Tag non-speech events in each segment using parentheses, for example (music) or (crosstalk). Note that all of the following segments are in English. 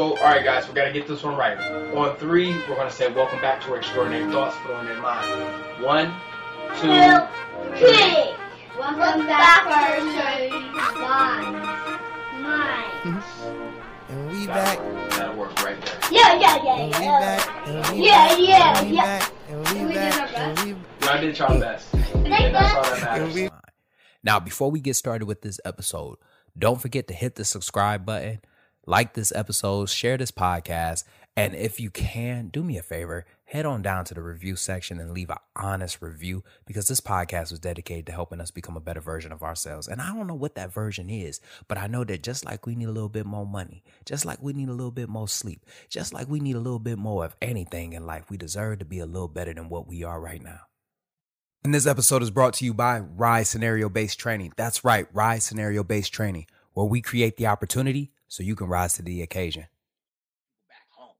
So, all right, guys, we got to get this one right. On three, we're going to say, Welcome back to our Extraordinary Thoughts Flowing in Mind. One, two, three. Welcome back to our Mind. Mind. And we back. That'll work right there. Yeah, yeah, yeah, And we yeah. back. And we Yeah, back. yeah, And we yeah. back. And we We did back. our And Y'all did y'all best. And that's all that matters. Now, before we get started with this episode, don't forget to hit the subscribe button, like this episode, share this podcast, and if you can, do me a favor, head on down to the review section and leave an honest review because this podcast was dedicated to helping us become a better version of ourselves. And I don't know what that version is, but I know that just like we need a little bit more money, just like we need a little bit more sleep, just like we need a little bit more of anything in life, we deserve to be a little better than what we are right now. And this episode is brought to you by Rise Scenario Based Training. That's right, Rise Scenario Based Training, where we create the opportunity so you can rise to the occasion. back home.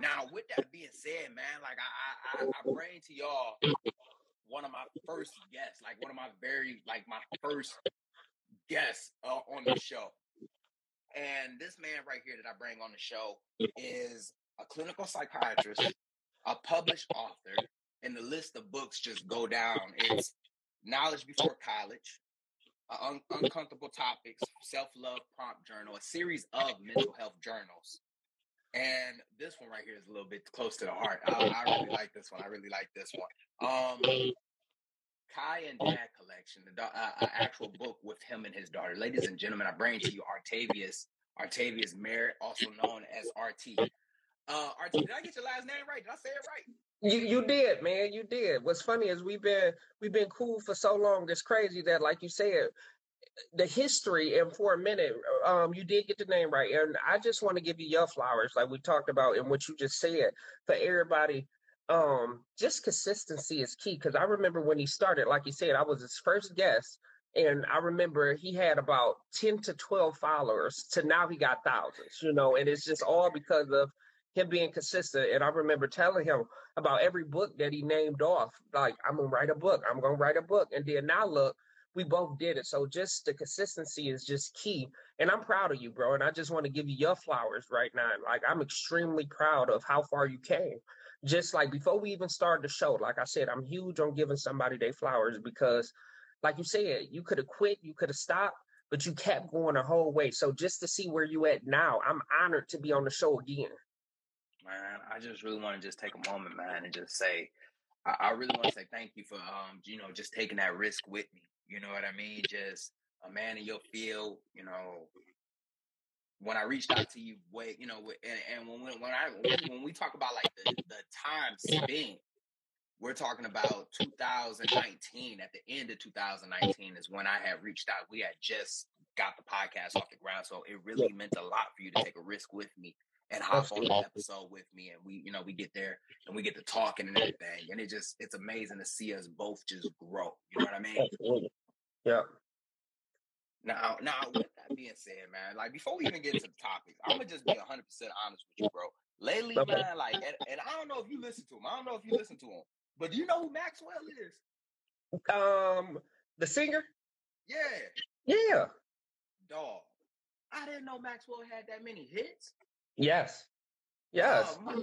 Now, with that being said, man, like I, I, I, bring to y'all one of my first guests, like one of my very, like my first guests uh, on the show. And this man right here that I bring on the show is a clinical psychiatrist, a published author, and the list of books just go down. It's Knowledge Before College, Un- Uncomfortable Topics, Self Love Prompt Journal, a series of mental health journals. And this one right here is a little bit close to the heart. I, I really like this one. I really like this one. Um, Kai and Dad Collection, the uh, actual book with him and his daughter. Ladies and gentlemen, I bring to you Artavius, Artavius Merritt, also known as RT. Uh, RT, did I get your last name right? Did I say it right? You you did, man. You did. What's funny is we've been we've been cool for so long. It's crazy that, like you said, the history and for a minute, um, you did get the name right. And I just want to give you your flowers, like we talked about and what you just said for everybody. Um, just consistency is key because I remember when he started, like you said, I was his first guest. And I remember he had about 10 to 12 followers to now he got thousands, you know, and it's just all because of him being consistent. And I remember telling him about every book that he named off. Like, I'm gonna write a book. I'm gonna write a book. And then now look, we both did it. So just the consistency is just key. And I'm proud of you, bro. And I just want to give you your flowers right now. Like I'm extremely proud of how far you came. Just like before we even started the show, like I said, I'm huge on giving somebody their flowers because, like you said, you could have quit, you could have stopped, but you kept going the whole way. So just to see where you at now, I'm honored to be on the show again. Man, I just really want to just take a moment, man, and just say, I, I really want to say thank you for, um, you know, just taking that risk with me. You know what I mean? Just a man in your field, you know. When I reached out to you, wait, you know, and, and when when when I when, when we talk about like the the time spent, we're talking about 2019. At the end of 2019 is when I had reached out. We had just got the podcast off the ground, so it really meant a lot for you to take a risk with me and hop on the episode with me and we you know we get there and we get to talking and everything and it just it's amazing to see us both just grow you know what i mean Absolutely. Yeah. now now with that being said man like before we even get into the topics i'm gonna just be 100% honest with you bro lately Okay. man like and, and i don't know if you listen to him i don't know if you listen to him but do you know who maxwell is Um, the singer? yeah Yeah. dog i didn't know maxwell had that many hits Yes. Yes. My-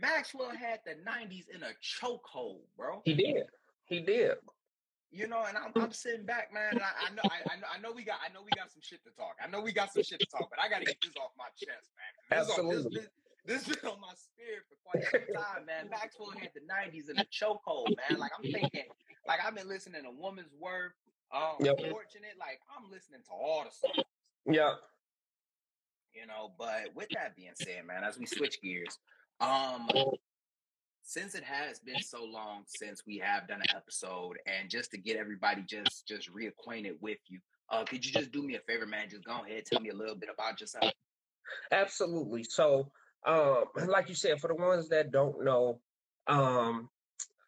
maxwell had the 90s in a chokehold bro He did. He did. You know, and I'm, I'm (laughs) sitting back, man. I, I know, I, I know, I know we got, I know we got some shit to talk. I know we got some shit to talk, but I got to get this off my chest, man. This, Absolutely. this, this, this been on my spirit for quite some time, man. Maxwell had the '90s in a chokehold, man. Like I'm thinking, like I've been listening to Woman's Worth, um, Yep. Fortunate. Like I'm listening to all the songs, Yeah. You know. But with that being said, man, as we switch gears, um, since it has been so long since we have done an episode and just to get everybody just just reacquainted with you uh could you just do me a favor man just go ahead tell me a little bit about yourself Absolutely. So, um, (clears throat) like you said, for the ones that don't know, um,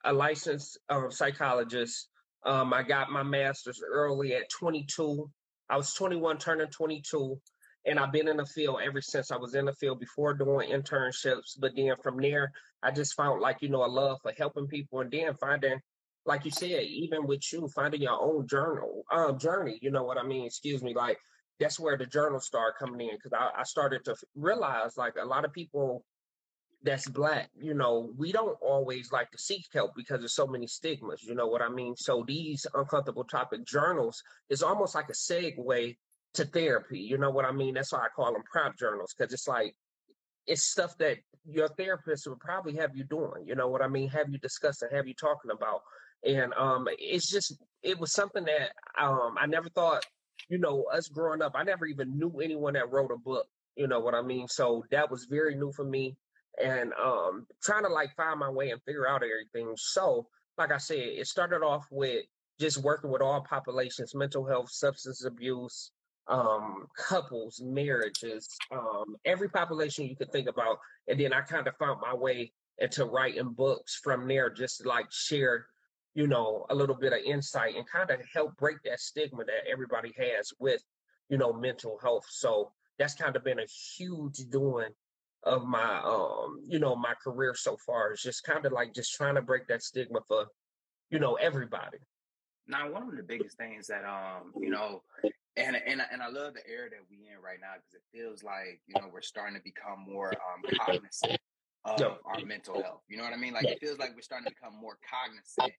a licensed um, psychologist. Um, I got my master's early at 22. I was 21, turning 22, and I've been in the field ever since. I was in the field before doing internships, but then from there, I just found like you know a love for helping people, and then finding, like you said, even with you finding your own journal, um, journey. You know what I mean? Excuse me, like that's where the journal started coming in because I, I started to realize like a lot of people that's black, you know, we don't always like to seek help because there's so many stigmas, you know what I mean? So these uncomfortable topic journals is almost like a segue to therapy, you know what I mean? That's why I call them prompt journals because it's like it's stuff that your therapist would probably have you doing, you know what I mean? Have you discussing, have you talking about. And um it's just it was something that um I never thought, you know, us growing up, I never even knew anyone that wrote a book, you know what I mean? So that was very new for me and um trying to like find my way and figure out everything. So, like I said, it started off with just working with all populations, mental health, substance abuse, um, couples, marriages, um, every population you could think about. And then I kind of found my way into writing books from there, just like share, you know, a little bit of insight and kind of help break that stigma that everybody has with, you know, mental health. So that's kind of been a huge doing of my um you know my career so far is just kind of like just trying to break that stigma for you know everybody now one of the biggest things that um you know and and and I love the era that we in right now because it feels like you know we're starting to become more um cognizant of Yeah. our mental health you know what I mean like it feels like we're starting to become more cognizant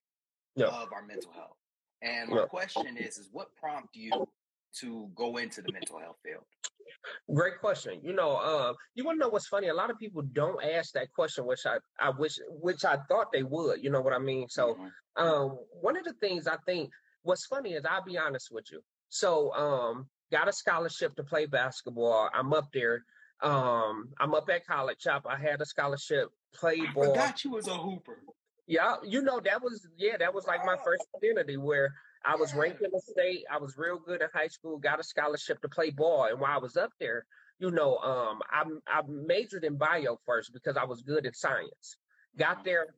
Yeah. of our mental health and my Yeah. question is is what prompted you to go into the mental health field. Great question. You know um you want to know what's funny? A lot of people don't ask that question which i i wish which i thought they would you know what i mean? So Mhm. um one of the things i think what's funny is i'll be honest with you. So um got a scholarship to play basketball. I'm up there. Um i'm up at college shop. I had a scholarship play I ball. forgot you was a hooper. Yeah, you know that was yeah, that was like my first identity where I was ranked in the state. I was real good in high school. Got a scholarship to play ball, and while I was up there, you know, um, I I majored in bio first because I was good at science. Got there,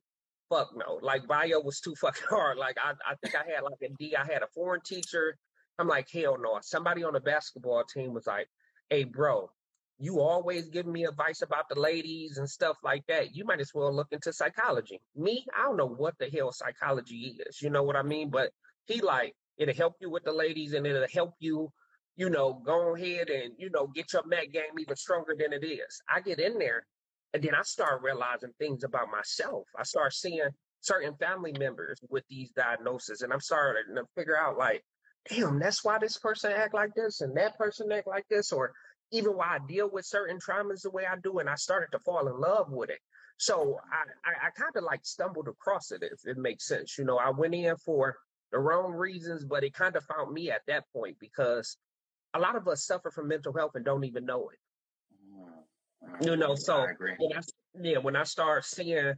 fuck no, like bio was too (laughs) fucking hard. Like I I think I had like a D. I had a foreign teacher. I'm like hell no. Somebody on the basketball team was like, hey bro, you always giving me advice about the ladies and stuff like that. You might as well look into psychology. Me, I don't know what the hell psychology is. You know what I mean? But he like it'll help you with the ladies and it'll help you, you know, go ahead and you know get your mat game even stronger than it is. I get in there, and then I start realizing things about myself. I start seeing certain family members with these diagnoses, and I'm starting to figure out like, damn, that's why this person act like this and that person act like this, or even why I deal with certain traumas the way I do, and I started to fall in love with it. So I, I, I kind of like stumbled across it, if it makes sense. You know, I went in for the wrong reasons, but it kind of found me at that point because a lot of us suffer from mental health and don't even know it. Mhm. You know, so I when I yeah, when I started seeing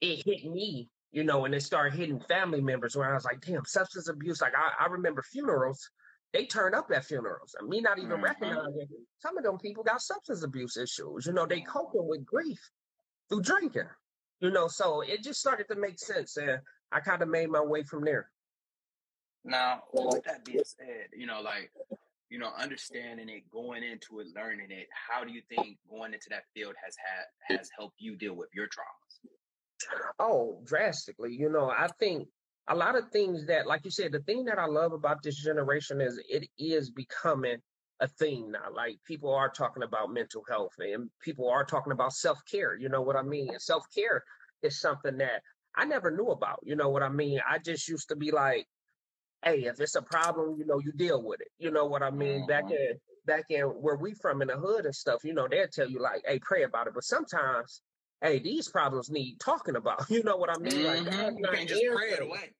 it hit me, you know, and it started hitting family members where I was like, damn, substance abuse. Like I, I remember funerals, they turn up at funerals. And me not even Mhm. recognizing some of them people got substance abuse issues. You know, they coping with grief through drinking. You know, so it just started to make sense. And I kind of made my way from there. Now, with that being said, you know, like, you know, understanding it, going into it, learning it, how do you think going into that field has had has helped you deal with your traumas? Oh, drastically. You know, I think a lot of things that, like you said, the thing that I love about this generation is it is becoming a thing now. Like people are talking about mental health and people are talking about self care. You know what I mean? And self care is something that I never knew about. You know what I mean? I just used to be like, hey, if it's a problem, you know, you deal with it. You know what I mean? Back Mhm. in back in where we from in the hood and stuff, you know, they'll tell you like, hey, pray about it. But sometimes, hey, these problems need talking about. (laughs) You know what I mean? Like Mhm. that's You can't just pray it away.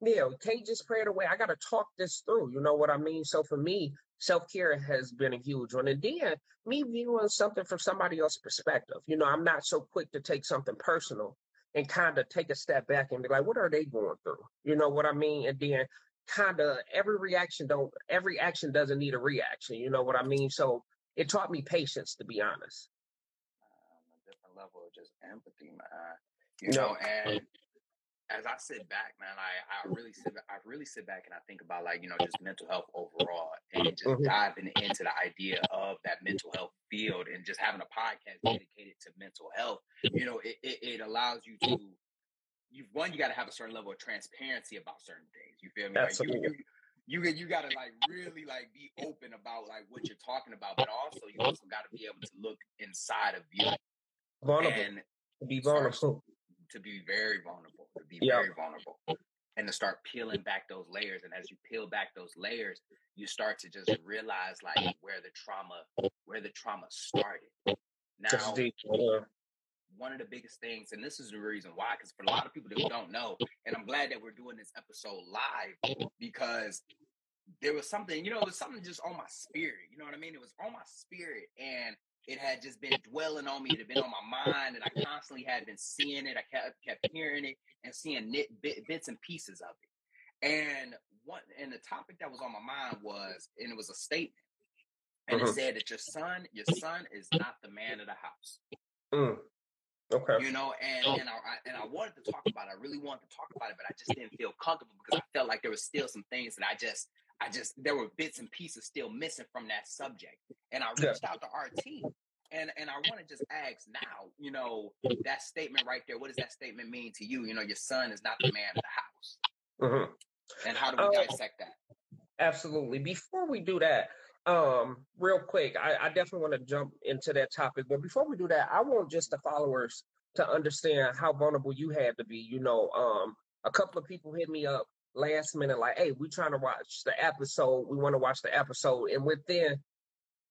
Yeah, we can't just pray it away. I got to talk this through. You know what I mean? So for me, self care has been a huge one. And then me viewing something from somebody else's perspective. You know, I'm not so quick to take something personal and kind of take a step back and be like, what are they going through? You know what I mean? And then kind of every reaction don't every action doesn't need a reaction. You know what I mean? So it taught me patience, to be honest. um, a different level of just empathy, man. You know, and as I sit back, man, I, I really sit I really sit back and I think about like, you know, just mental health overall and just Mhm. diving into the idea of that mental health field and just having a podcast dedicated to mental health, you know, it, it, it allows you to you've one, you gotta have a certain level of transparency about certain things. You feel me? Like you, Absolutely. you you you gotta like really like be open about like what you're talking about, but also you also gotta be able to look inside of you Vulnerable. and be vulnerable. To be very vulnerable, to be Yeah. very vulnerable, and to start peeling back those layers. And as you peel back those layers, you start to just realize like where the trauma, where the trauma started. Now, one of the biggest things, and this is the reason why, because for a lot of people that don't know, and I'm glad that we're doing this episode live because there was something, you know, it was something just on my spirit. You know what I mean? It was on my spirit, and it had just been dwelling on me. It had been on my mind, and I constantly had been seeing it. I kept kept hearing it and seeing nit, bit, bits and pieces of it. And one, and the topic that was on my mind was, and it was a statement, and Mhm. it said that your son, your son is not the man of the house Mm. Okay. you know and and I, I and I wanted to talk about it. I really wanted to talk about it, but I just didn't feel comfortable because I felt like there was still some things that I just I just there were bits and pieces still missing from that subject. And I Yeah. reached out to RT and and I want to just ask now, you know, that statement right there, what does that statement mean to you? You know, your son is not the man of the house. hmm And how do we Uh, dissect that? Absolutely. Before we do that, um, real quick, I, I definitely want to jump into that topic. But before we do that, I want just the followers to understand how vulnerable you had to be. You know, um, a couple of people hit me up last minute, like, "Hey, we're trying to watch the episode. We want to watch the episode." And within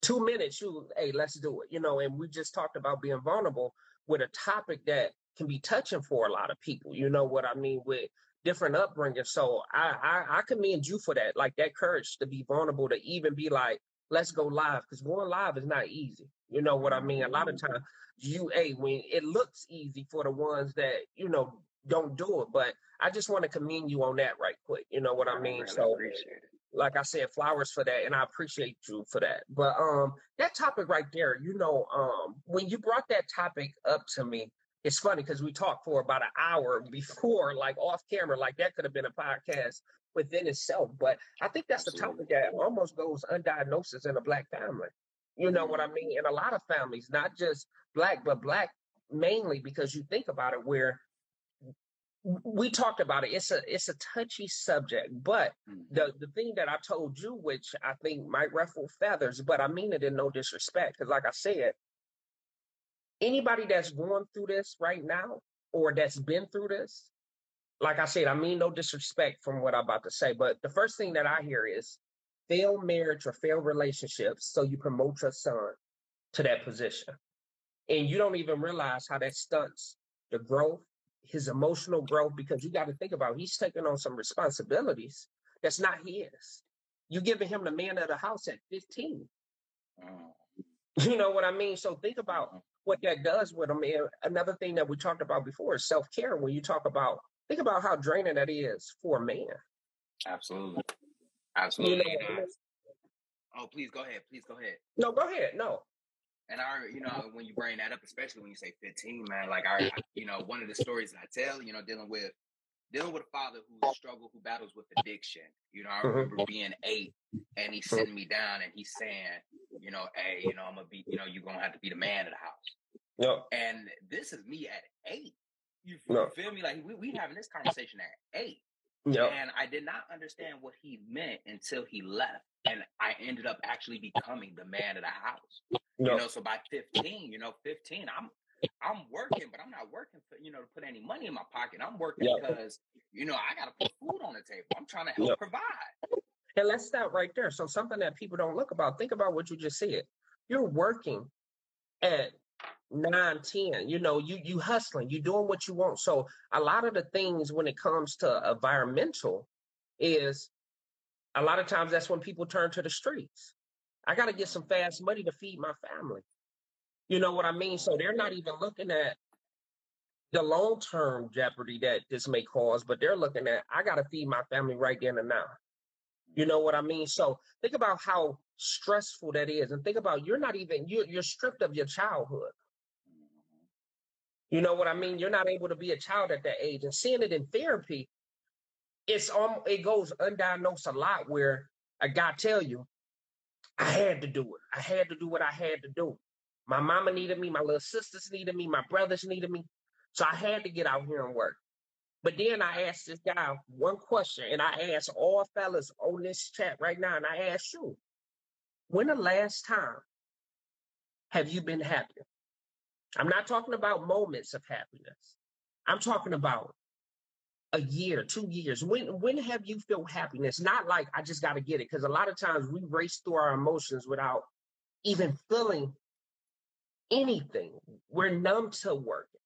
two minutes, you, "Hey, let's do it." You know, and we just talked about being vulnerable with a topic that can be touching for a lot of people. You know what I mean? With different upbringing. So I, I I commend you for that, like that courage to be vulnerable, to even be like, let's go live, because going live is not easy. You know what I mean? A lot of mm-hmm. times you a when it looks easy for the ones that you know don't do it, but I just want to commend you on that right quick. You know what I mean? really so like I said, flowers for that, and I appreciate you for that. But um, that topic right there, you know, um, when you brought that topic up to me, it's funny because we talked for about an hour before, like off camera, like that could have been a podcast within itself. But I think that's the topic that almost goes undiagnosed in a black family. You know what I mean? In a lot of families, not just black, but black mainly because you think about it, where we talked about it. It's a it's a touchy subject, but the mm-hmm. the thing that I told you, which I think might ruffle feathers, but I mean it in no disrespect, because like I said, anybody that's going through this right now or that's been through this, like I said, I mean no disrespect from what I'm about to say, but the first thing that I hear is failed marriage or failed relationships, so you promote your son to that position, and you don't even realize how that stunts the growth, his emotional growth, because you got to think about he's taking on some responsibilities that's not his. You giving him the man of the house at 15. Mm. (laughs) You know what I mean? So think about what that does with him. And another thing that we talked about before is self care. When you talk about, think about how draining that is for a man. Absolutely. You Absolutely. know, oh, please go ahead. Please go ahead. no, go ahead. No. And I, you know, when you bring that up, especially when you say 15, man, like I, you know, one of the stories that I tell, you know, dealing with, dealing with a father who struggles, who battles with addiction. You know, I Mhm. remember being eight and he's sitting me down and he's saying, you know, hey, you know, I'm gonna be, you know, you're gonna have to be the man of the house. No. And this is me at eight. You, No. feel me? Like we we having this conversation at eight. No. And I did not understand what he meant until he left. And I ended up actually becoming the man of the house. No. You know, so by 15, you know, 15, I'm I'm working, but I'm not working for, you know, to put any money in my pocket. I'm working Yeah. because, you know, I gotta put food on the table. I'm trying to help Yeah. provide. And let's stop right there. So something that people don't look about. Think about what you just said. You're working at nine, ten. You know, you you hustling. You doing what you want. So a lot of the things when it comes to environmental is a lot of times that's when people turn to the streets. I got to get some fast money to feed my family. You know what I mean? So they're not even looking at the long term jeopardy that this may cause, but they're looking at I got to feed my family right then and now. You know what I mean? So think about how stressful that is, and think about you're not even you're you're stripped of your childhood. You know what I mean? You're not able to be a child at that age, and seeing it in therapy, it's um it goes undiagnosed a lot. Where a guy tell you, I had to do it. I had to do what I had to do. My mama needed me. My little sisters needed me. My brothers needed me. So I had to get out here and work. But then I asked this guy one question, and I asked all fellas on this chat right now, and I asked you, when the last time have you been happy? I'm not talking about moments of happiness. I'm talking about a year, two years. When when have you felt happiness? Not like I just got to get it, because a lot of times we race through our emotions without even feeling anything. We're numb to working.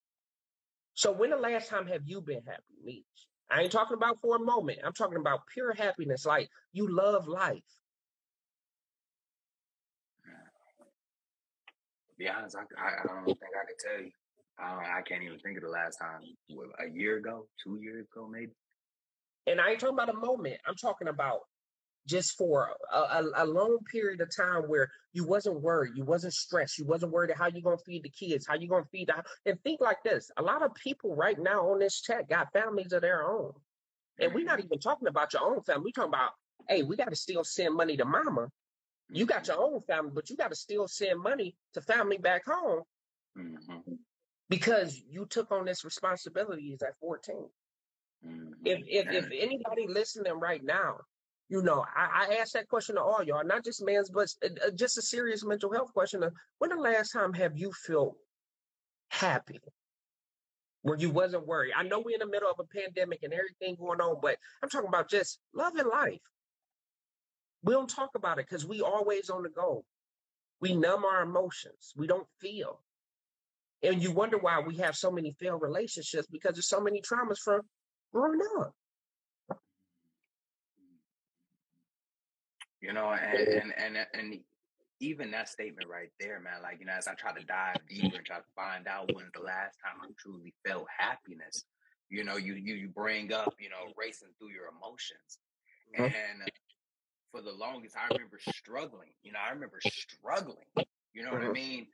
So when the last time have you been happy, Meech? I ain't talking about for a moment. I'm talking about pure happiness, like you love life. To be honest, I, I, I don't think I could tell you. I, I can't even think of the last time. What, a year ago, two years ago, maybe. And I ain't talking about a moment. I'm talking about just for a, a, a, long period of time where you wasn't worried, you wasn't stressed, you wasn't worried how you gonna feed the kids, how you gonna feed the and think like this. A lot of people right now on this chat got families of their own. And we're not even talking about your own family. We're talking about, hey, we gotta still send money to mama. You got your own family, but you gotta still send money to family back home Mm-hmm. Because you took on this responsibilities at 14. Mm-hmm. If if if anybody listening right now you know, I, I asked that question to all y'all, not just men's, but uh, just a serious mental health question. Of, when the last time have you felt happy? Where you wasn't worried. I know we're in the middle of a pandemic and everything going on, but I'm talking about just loving life. We don't talk about it because we always on the go. We numb our emotions. We don't feel. And you wonder why we have so many failed relationships because there's so many traumas from growing up. You know, and and and and even that statement right there, man. Like you know, as I try to dive deeper and try to find out when's the last time I truly felt happiness. You know, you you you bring up, you know, racing through your emotions, Mhm. and for the longest, I remember struggling. You know, I remember struggling. You know what I Mhm. mean?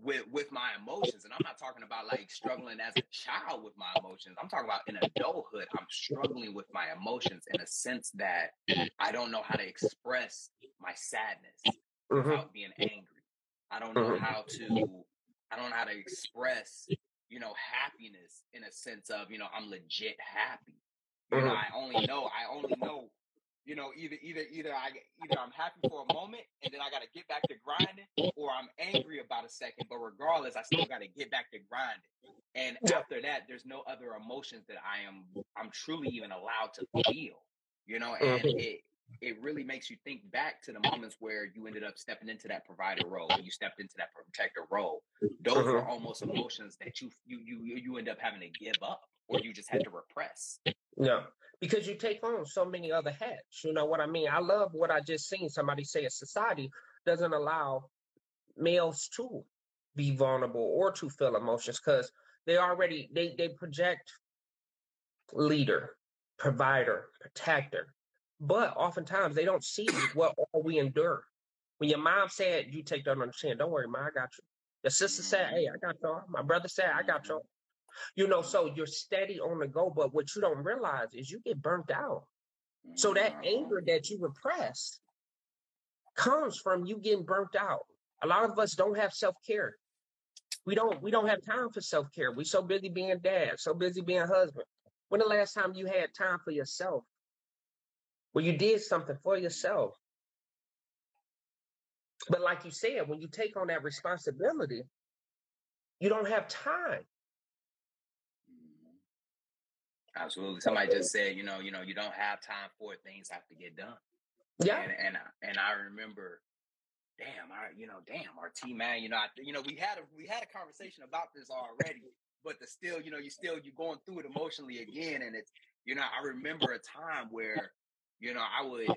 With with my emotions, and I'm not talking about like struggling as a child with my emotions. I'm talking about in adulthood. I'm struggling with my emotions in a sense that I don't know how to express my sadness Mhm. without being angry. I don't know Mhm. how to I don't know how to express, you know, happiness in a sense of, you know, I'm legit happy. You know, Mhm. I only know I only know, you know, either either either I either I'm happy for a moment and then I got to get back to grinding or I'm angry about a second, but regardless I still got to get back to grinding. And after that there's no other emotions that I am I'm truly even allowed to feel. You know, and Mhm. it it really makes you think back to the moments where you ended up stepping into that provider role, you stepped into that protector role. Those were Mhm. almost emotions that you you you you end up having to give up or you just had to repress. Yeah, because you take on so many other hats. You know what I mean? I love what I just seen somebody say a society doesn't allow males to be vulnerable or to feel emotions because they already they they project leader, provider, protector, but oftentimes they don't see what all we endure. When your mom said, "You take that on the chin," don't worry, ma, I got you. Your sister said, mm-hmm. "Hey, I got y'all." My brother said, "I got y'all." You know, so you're steady on the go, but what you don't realize is you get burnt out. So that Mhm. anger that you repress comes from you getting burnt out. A lot of us don't have self-care. We don't we don't have time for self-care. We're so busy being dad, so busy being husband. When the last time you had time for yourself? When you did something for yourself. But like you said, when you take on that responsibility, you don't have time. Absolutely. Somebody just said, you know, you know, you don't have time for it. Things have to get done. Yeah. And and I- and I remember, damn, I you know, damn, RT man, you know, I, you know, we had a we had a conversation about this already, but the still, you know, you still you're going through it emotionally again, and it's you know, I remember a time where, you know, I would,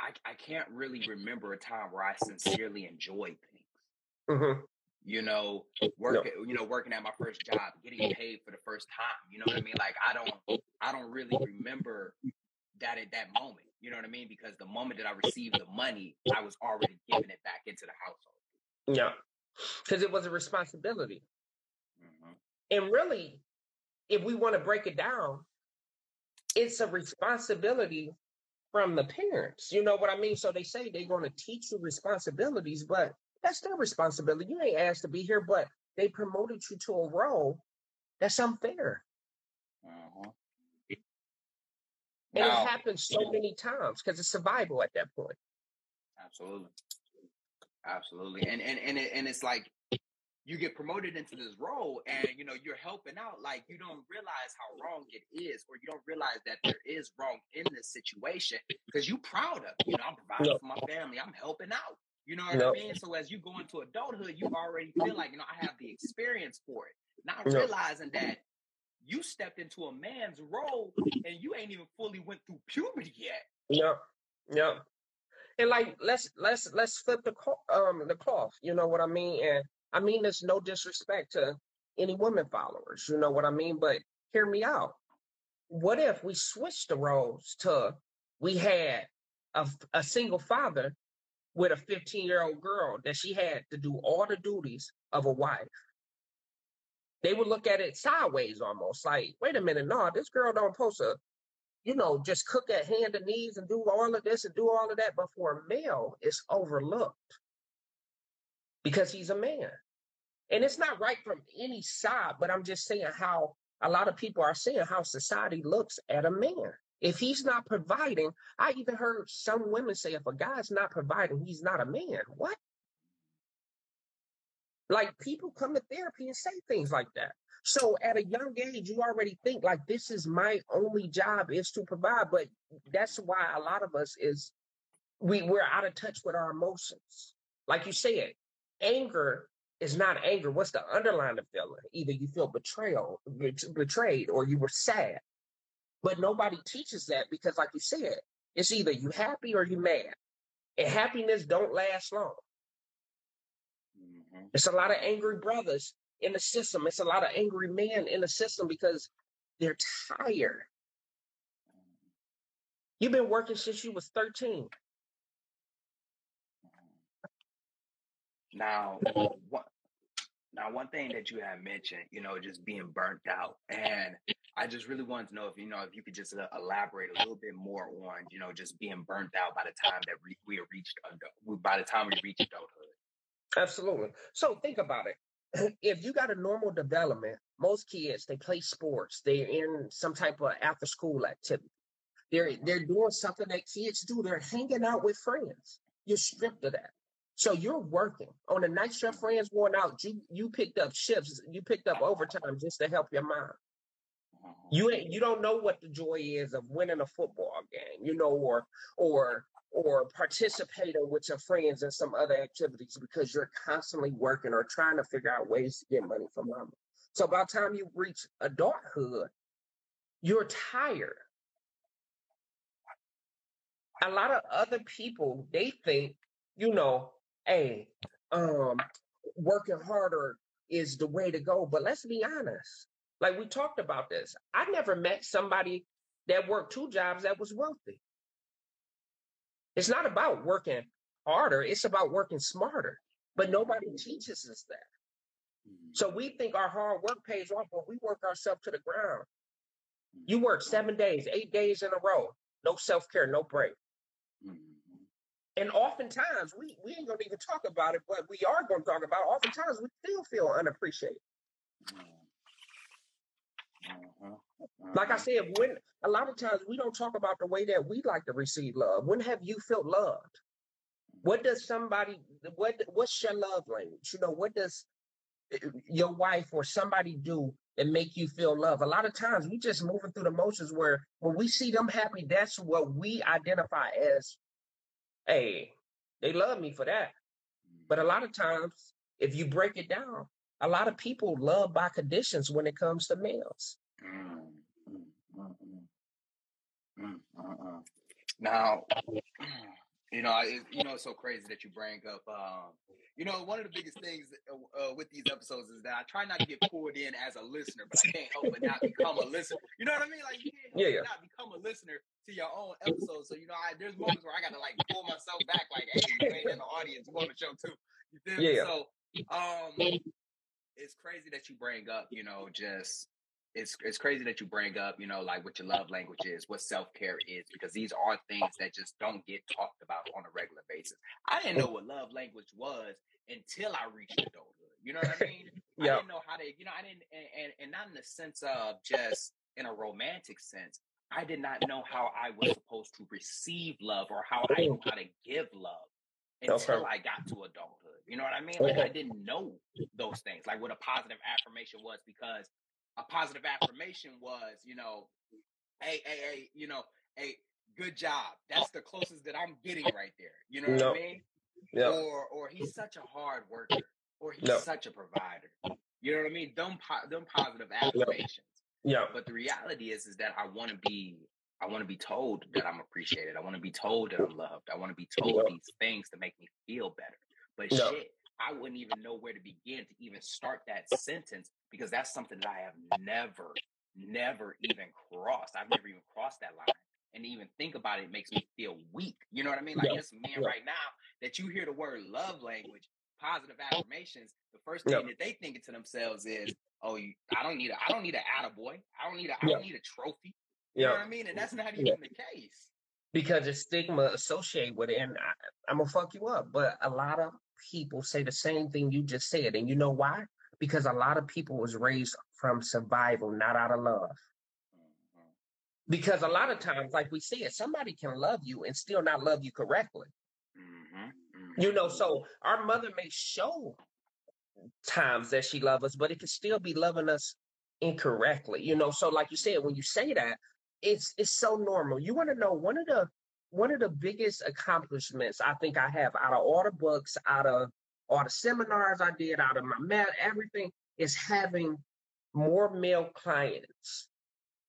I I can't really remember a time where I sincerely enjoyed things. hmm You know, work, you know, working at my first job, getting paid for the first time. You know what I mean? Like I don't, I don't really remember that at that moment. You know what I mean? Because the moment that I received the money, I was already giving it back into the household. Yeah. Because it was a responsibility. Mhm. And really, if we want to break it down, it's a responsibility from the parents. You know what I mean? So they say they're going to teach you responsibilities, but that's their responsibility. You ain't asked to be here, but they promoted you to a role that's unfair. Uh-huh. And Now- it happens so many times because it's survival at that point. Absolutely. Absolutely. And and and it, and it's like you get promoted into this role and you know you're helping out like you don't realize how wrong it is or you don't realize that there is wrong in this situation because you're proud of it. you know I'm providing for my family I'm helping out you know what I mean so as you go into adulthood you already feel like you know I have the experience for it not Yep. realizing that you stepped into a man's role and you ain't even fully went through puberty yet Yep. Yep. And like let's let's let's flip the um the cloth. You know what I mean? And I mean there's no disrespect to any women followers. You know what I mean? But hear me out. What if we switched the roles to we had a, a single father with a 15 year old girl that she had to do all the duties of a wife? They would look at it sideways almost like, wait a minute, no, this girl don't post to you know, just cook at hand and knees and do all of this and do all of that. But for a male, it's overlooked because he's a man. And it's not right from any side, but I'm just saying how a lot of people are saying how society looks at a man. If he's not providing, I even heard some women say if a guy's not providing, he's not a man. What? Like people come to therapy and say things like that. So at a young age, you already think like this is my only job is to provide. But that's why a lot of us is we we're out of touch with our emotions. Like you said, anger is not anger. What's the underlying feeling? Either you feel betrayal, bet- betrayed, or you were sad. But nobody teaches that because, like you said, it's either you happy or you mad. And happiness don't last long. Mhm. It's a lot of angry brothers in the system. It's a lot of angry men in the system because they're tired. You've been working since you was 13. Now, one, now one thing that you had mentioned, you know, just being burnt out, and I just really wanted to know if you know if you could just uh, elaborate a little bit more on, you know, just being burnt out by the time that we, we reached adult, by the time we reach adulthood. Absolutely. So think about it. (clears throat) If you got a normal development, most kids they play sports. They're in some type of after school activity. They're they're doing something that kids do. They're hanging out with friends. You're stripped of that. So you're working on the nights your friends going out. You you picked up shifts. You picked up overtime just to help your mom. You you don't know what the joy is of winning a football game, you know, or or or participating with your friends in some other activities because you're constantly working or trying to figure out ways to get money from mama. So by the time you reach adulthood, you're tired. A lot of other people they think, you know, hey, um, working harder is the way to go. But let's be honest. Like we talked about this. I never met somebody that worked two jobs that was wealthy. It's not about working harder, it's about working smarter. But nobody mm-hmm. teaches us that. Mm-hmm. So we think our hard work pays off, but we work ourselves to the ground. You mm-hmm. work seven days, eight days in a row, no self care, no break. And oftentimes, we, we ain't gonna even talk about it, but we are gonna talk about it. Oftentimes, we still feel unappreciated. Mhm. Like I Mhm. said, when a lot of times we don't talk about the way that we like to receive love. When have you felt loved? What does somebody what what's your love language? You know, what does uh, your wife or somebody do that make you feel love? A lot of times we just moving through the motions where when we see them happy, that's what we identify as, hey, they love me for that. But a lot of times, if you break it down, a lot of people love by conditions when it comes to males. Mm, mm, mm. Now, (clears throat) you know, I, you know, it's so crazy that you bring up. Um, you know, one of the biggest things uh, uh, with these episodes is that I try not to get pulled in as a listener, but I can't help but not become a listener. You know what I mean? Like you can't help Yeah, but not become a listener to your own episode. So you know, I, there's moments where I got to like pull myself back, like, hey, you ain't in the audience, you on the show too. You feel me? Yeah. So, um, it's crazy that you bring up, you know, just it's it's crazy that you bring up, you know, like what your love language is, what self care is, because these are things that just don't get talked about on a regular basis. I didn't know what love language was until I reached adulthood. You know what I mean? I didn't know how to, you know, I didn't, and, and and not in the sense of just in a romantic sense. I did not know how I was supposed to receive love or how I knew how to give love until Okay. I got to adulthood. You know what I mean? Like I didn't know those things, like what a positive affirmation was, because a positive affirmation was, you know, hey, hey, hey, you know, hey, good job. Oh. That's the closest that I'm getting right there. You know what Yep. I mean? Yeah. Or or he's such a hard worker, or he's Yep. such a provider. You know what I mean? Them po- them positive affirmations. Yeah. But the reality is, is that I want to be, I want to be told that I'm appreciated. I want to be told that I'm loved. I want to be told Yeah. these things to make me feel better. But Yeah. shit, I wouldn't even know where to begin to even start that sentence because that's something that I have never, never even crossed. I've never even crossed that line. And even think about it makes me feel weak. You know what I mean? Like Yeah. there's men Yeah. right now that you hear the word love language, positive affirmations. The first thing that they thinking to themselves is, "Oh, you, I don't need a, I don't need an attaboy. I don't need a, I don't need a trophy." You know what I mean? And that's not even the case. Because it's stigma associated with it. And I, I'm going to fuck you up. But a lot of people say the same thing you just said. And you know why? Because a lot of people was raised from survival, not out of love. Mhm. Because a lot of times, like we said, somebody can love you and still not love you correctly. Mhm. You know, Mhm. so our mother may show times that she loves us, but it can still be loving us incorrectly. You know, so like you said, when you say that, it's it's so normal. You want to know one of the one of the biggest accomplishments I think I have out of all the books, out of all the seminars I did, out of my mat, everything is having more male clients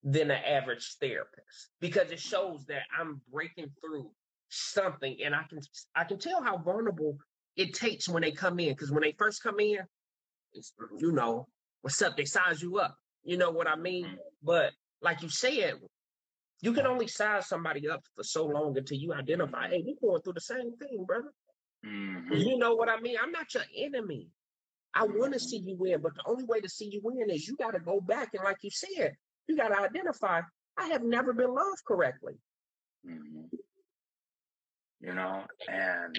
than an average therapist because it shows that I'm breaking through something and I can I can tell how vulnerable it takes when they come in because when they first come in, you know, what's up? They size you up. You know what I mean? Mhm. But like you said, you can only size somebody up for so long until you identify, hey, we're going through the same thing, brother. Mhm. You know what I mean? I'm not your enemy. I want to see you win, but the only way to see you win is you got to go back and, like you said, you got to identify. I have never been loved correctly. Mhm. You know, and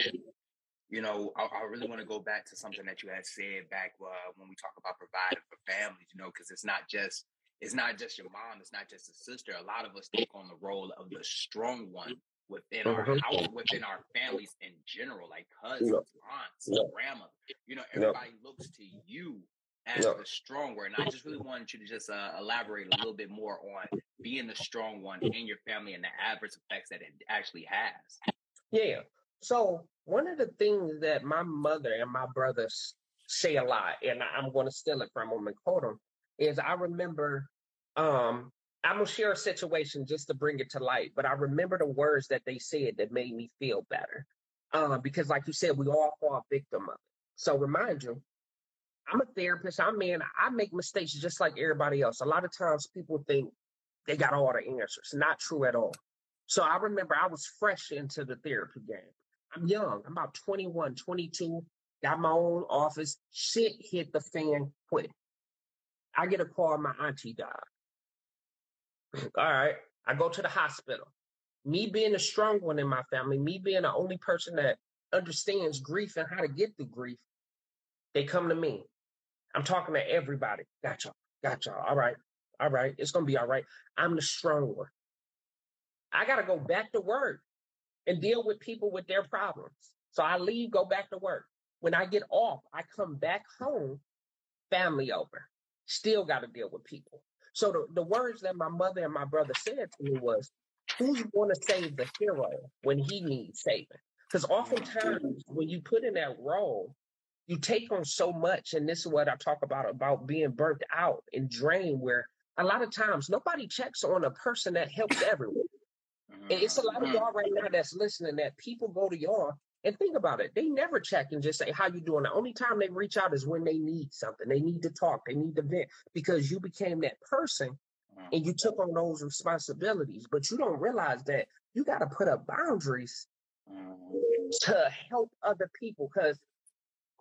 you know, I, I really want to go back to something that you had said back uh, when we talk about providing for families. You know, because it's not just it's not just your mom, it's not just a sister. A lot of us take on the role of the strong one within our Mhm. house, within our families in general, like cousins, aunts, Yeah. grandmother. You know, everybody looks to you as Yeah. the strong one. And I just really wanted you to just uh, elaborate a little bit more on being the strong one in your family and the adverse effects that it actually has. Yeah. So one of the things that my mother and my brothers say a lot, and I'm going to steal it from them and quote them, is I remember. Um, I'm gonna share a situation just to bring it to light, but I remember the words that they said that made me feel better. Um, because like you said, we all fall victim of it. So remind you, I'm a therapist. I'm man. I make mistakes just like everybody else. A lot of times people think they got all the answers. Not true at all. So I remember I was fresh into the therapy game. I'm young. I'm about 21, 22. Got my own office. Shit hit the fan quick. I get a call. My auntie died. (clears throat) All right. I go to the hospital. Me being the strong one in my family, me being the only person that understands grief and how to get through grief, they come to me. I'm talking to everybody. Got y'all. Got y'all. All right. All right. It's going to be all right. I'm the strong one. I got to go back to work and deal with people with their problems. So I leave, go back to work. When I get off, I come back home, family over. Still got to deal with people. So the, the words that my mother and my brother said to me was, who's going to save the hero when he needs saving? Because oftentimes when you put in that role, you take on so much. And this is what I talk about, about being burnt out and drained, where a lot of times nobody checks on a person that helps everyone. And it's a lot of Mhm. y'all right now that's listening that people go to y'all and think about it. They never check and just say, how you doing? The only time they reach out is when they need something. They need to talk. They need to vent because you became that person and you took on those responsibilities. But you don't realize that you got to put up boundaries Mhm. to help other people because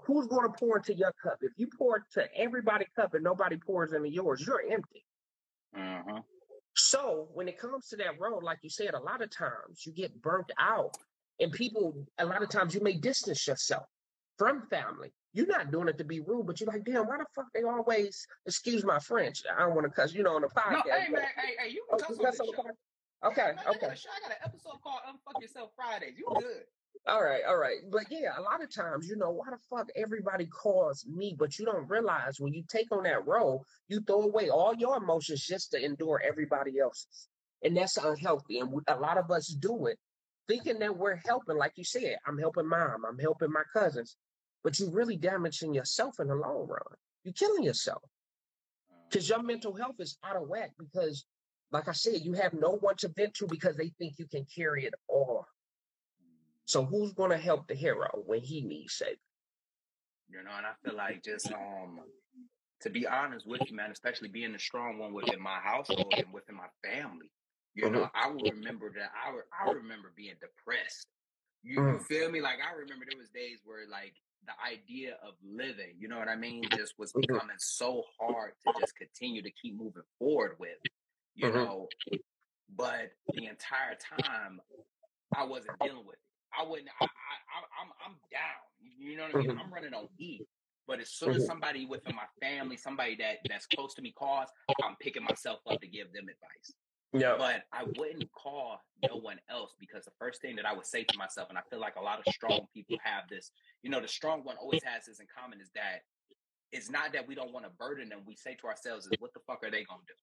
who's going to pour into your cup? If you pour to everybody cup and nobody pours into yours, you're empty. Mhm. So when it comes to that road, like you said, a lot of times you get burnt out, and people, a lot of times you may distance yourself from family. You're not doing it to be rude, but you're like, damn, why the fuck they always, excuse my French, I don't want to cuss, you know, on the podcast. No, hey man, hey, hey, you Oh, can cuss on cuss on the show. Okay, I got okay. a show. I got an episode called "Unfuck oh. Yourself Fridays." You oh. good? All right, all right. But yeah, a lot of times, you know, why the fuck everybody calls me, but you don't realize when you take on that role, you throw away all your emotions just to endure everybody else's. And that's unhealthy. And a lot of us do it thinking that we're helping. Like you said, I'm helping mom, I'm helping my cousins, but you're really damaging yourself in the long run. You're killing yourself because your mental health is out of whack because, like I said, you have no one to vent to because they think you can carry it all. So who's going to help the hero when he needs saving? You know, and I feel like just um to be honest with you, man, especially being the strong one within my household and within my family. You know, I will remember that I re- I remember being depressed. You, you Mm. feel me? Like I remember there was days where like the idea of living, you know what I mean, just was Mhm. becoming so hard to just continue to keep moving forward with. You Mhm. know, but the entire time I wasn't dealing with it. I wouldn't. I, I, I I'm I'm down. You know what I mean? Mhm. I'm running on E. But as soon as Mhm. somebody within my family, somebody that that's close to me calls, I'm picking myself up to give them advice. Yeah. But I wouldn't call no one else because the first thing that I would say to myself, and I feel like a lot of strong people have this, you know, the strong one always has this in common is that it's not that we don't want to burden them. We say to ourselves, is what the fuck are they gonna do?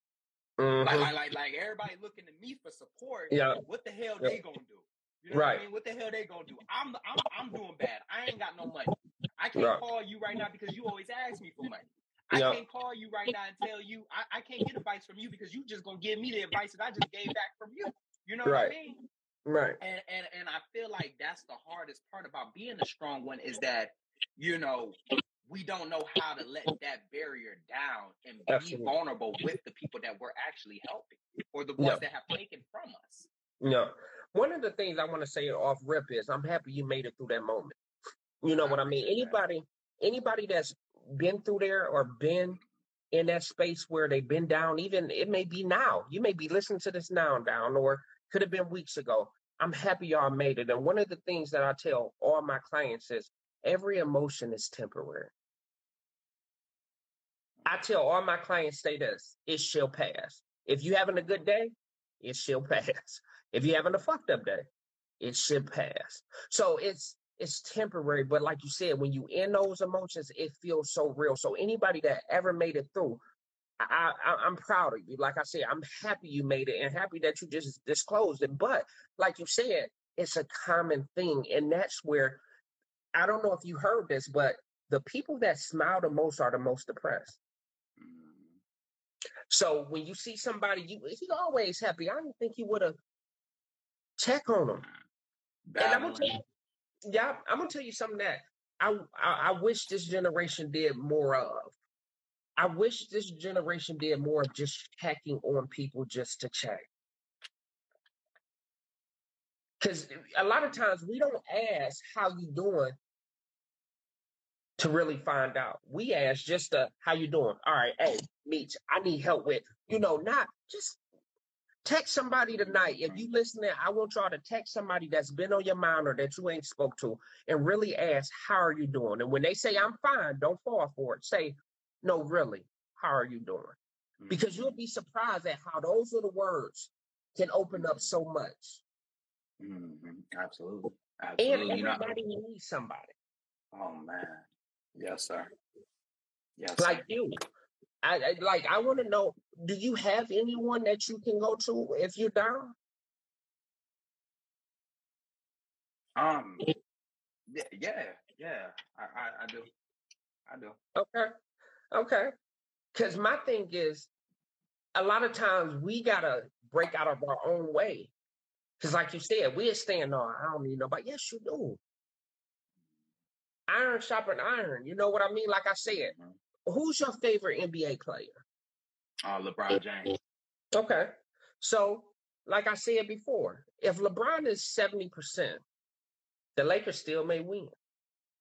Like, Mhm. like, like, like everybody looking to me for support. Yeah. What the hell Yeah. they gonna do? You know what Right. I mean? What the hell they gonna do? I'm, I'm, I'm doing bad. I ain't got no money. I can't Right. call you right now because you always ask me for money. I Yeah. can't call you right now and tell you I, I can't get advice from you because you just gonna give me the advice that I just gave back from you. You know what I mean? Right. And and and I feel like that's the hardest part about being a strong one is that you know we don't know how to let that barrier down and be Absolutely. vulnerable with the people that we're actually helping or the ones Yeah. that have taken from us. Yeah. One of the things I want to say off rip is I'm happy you made it through that moment. You know I what I mean? appreciate that. Anybody, anybody that's been through there or been in that space where they've been down, even it may be now. You may be listening to this now and down, or could have been weeks ago. I'm happy y'all made it. And one of the things that I tell all my clients is every emotion is temporary. I tell all my clients say this, it shall pass. If you having a good day, it shall (laughs) pass. If you having a fucked up day, it should pass. So it's it's temporary, but like you said, when you in those emotions, it feels so real. So anybody that ever made it through, I, I I'm proud of you. Like I said, I'm happy you made it and happy that you just disclosed it. But like you said, it's a common thing, and that's where I don't know if you heard this, but the people that smile the most are the most depressed. Mm, So when you see somebody, you he always happy. I don't think he would have check on him. And I'm gonna tell you, yeah, I'm gonna tell you something that I, I I wish this generation did more of. I wish this generation did more of just checking on people just to check. Because a lot of times we don't ask how you doing to really find out. We ask just uh, how you doing. All right, hey, Meech, I need help with, you know, not just text somebody tonight. If you listening, I want y'all to text somebody that's been on your mind or that you ain't spoke to and really ask, how are you doing? And when they say I'm fine, don't fall for it. Say, no, really, how are you doing? Because you'll be surprised at how those little words can open up so much. Mhm, Absolutely. And Absolutely. You know, everybody needs somebody. oh man. Yes, sir. Yes, like sir. you. I, I like. I want to know. Do you have anyone that you can go to if you're down? Um. Yeah, yeah. I, I, I do. I do. Okay, okay. Because my thing is, a lot of times we gotta break out of our own way. Because, like you said, we're staying on. I don't need nobody. Yes, you do. Iron sharpen iron. You know what I mean? Like I said, Mhm. Who's your favorite NBA player? Uh, LeBron James. Okay. So, like I said before, if LeBron is 70%, the Lakers still may win.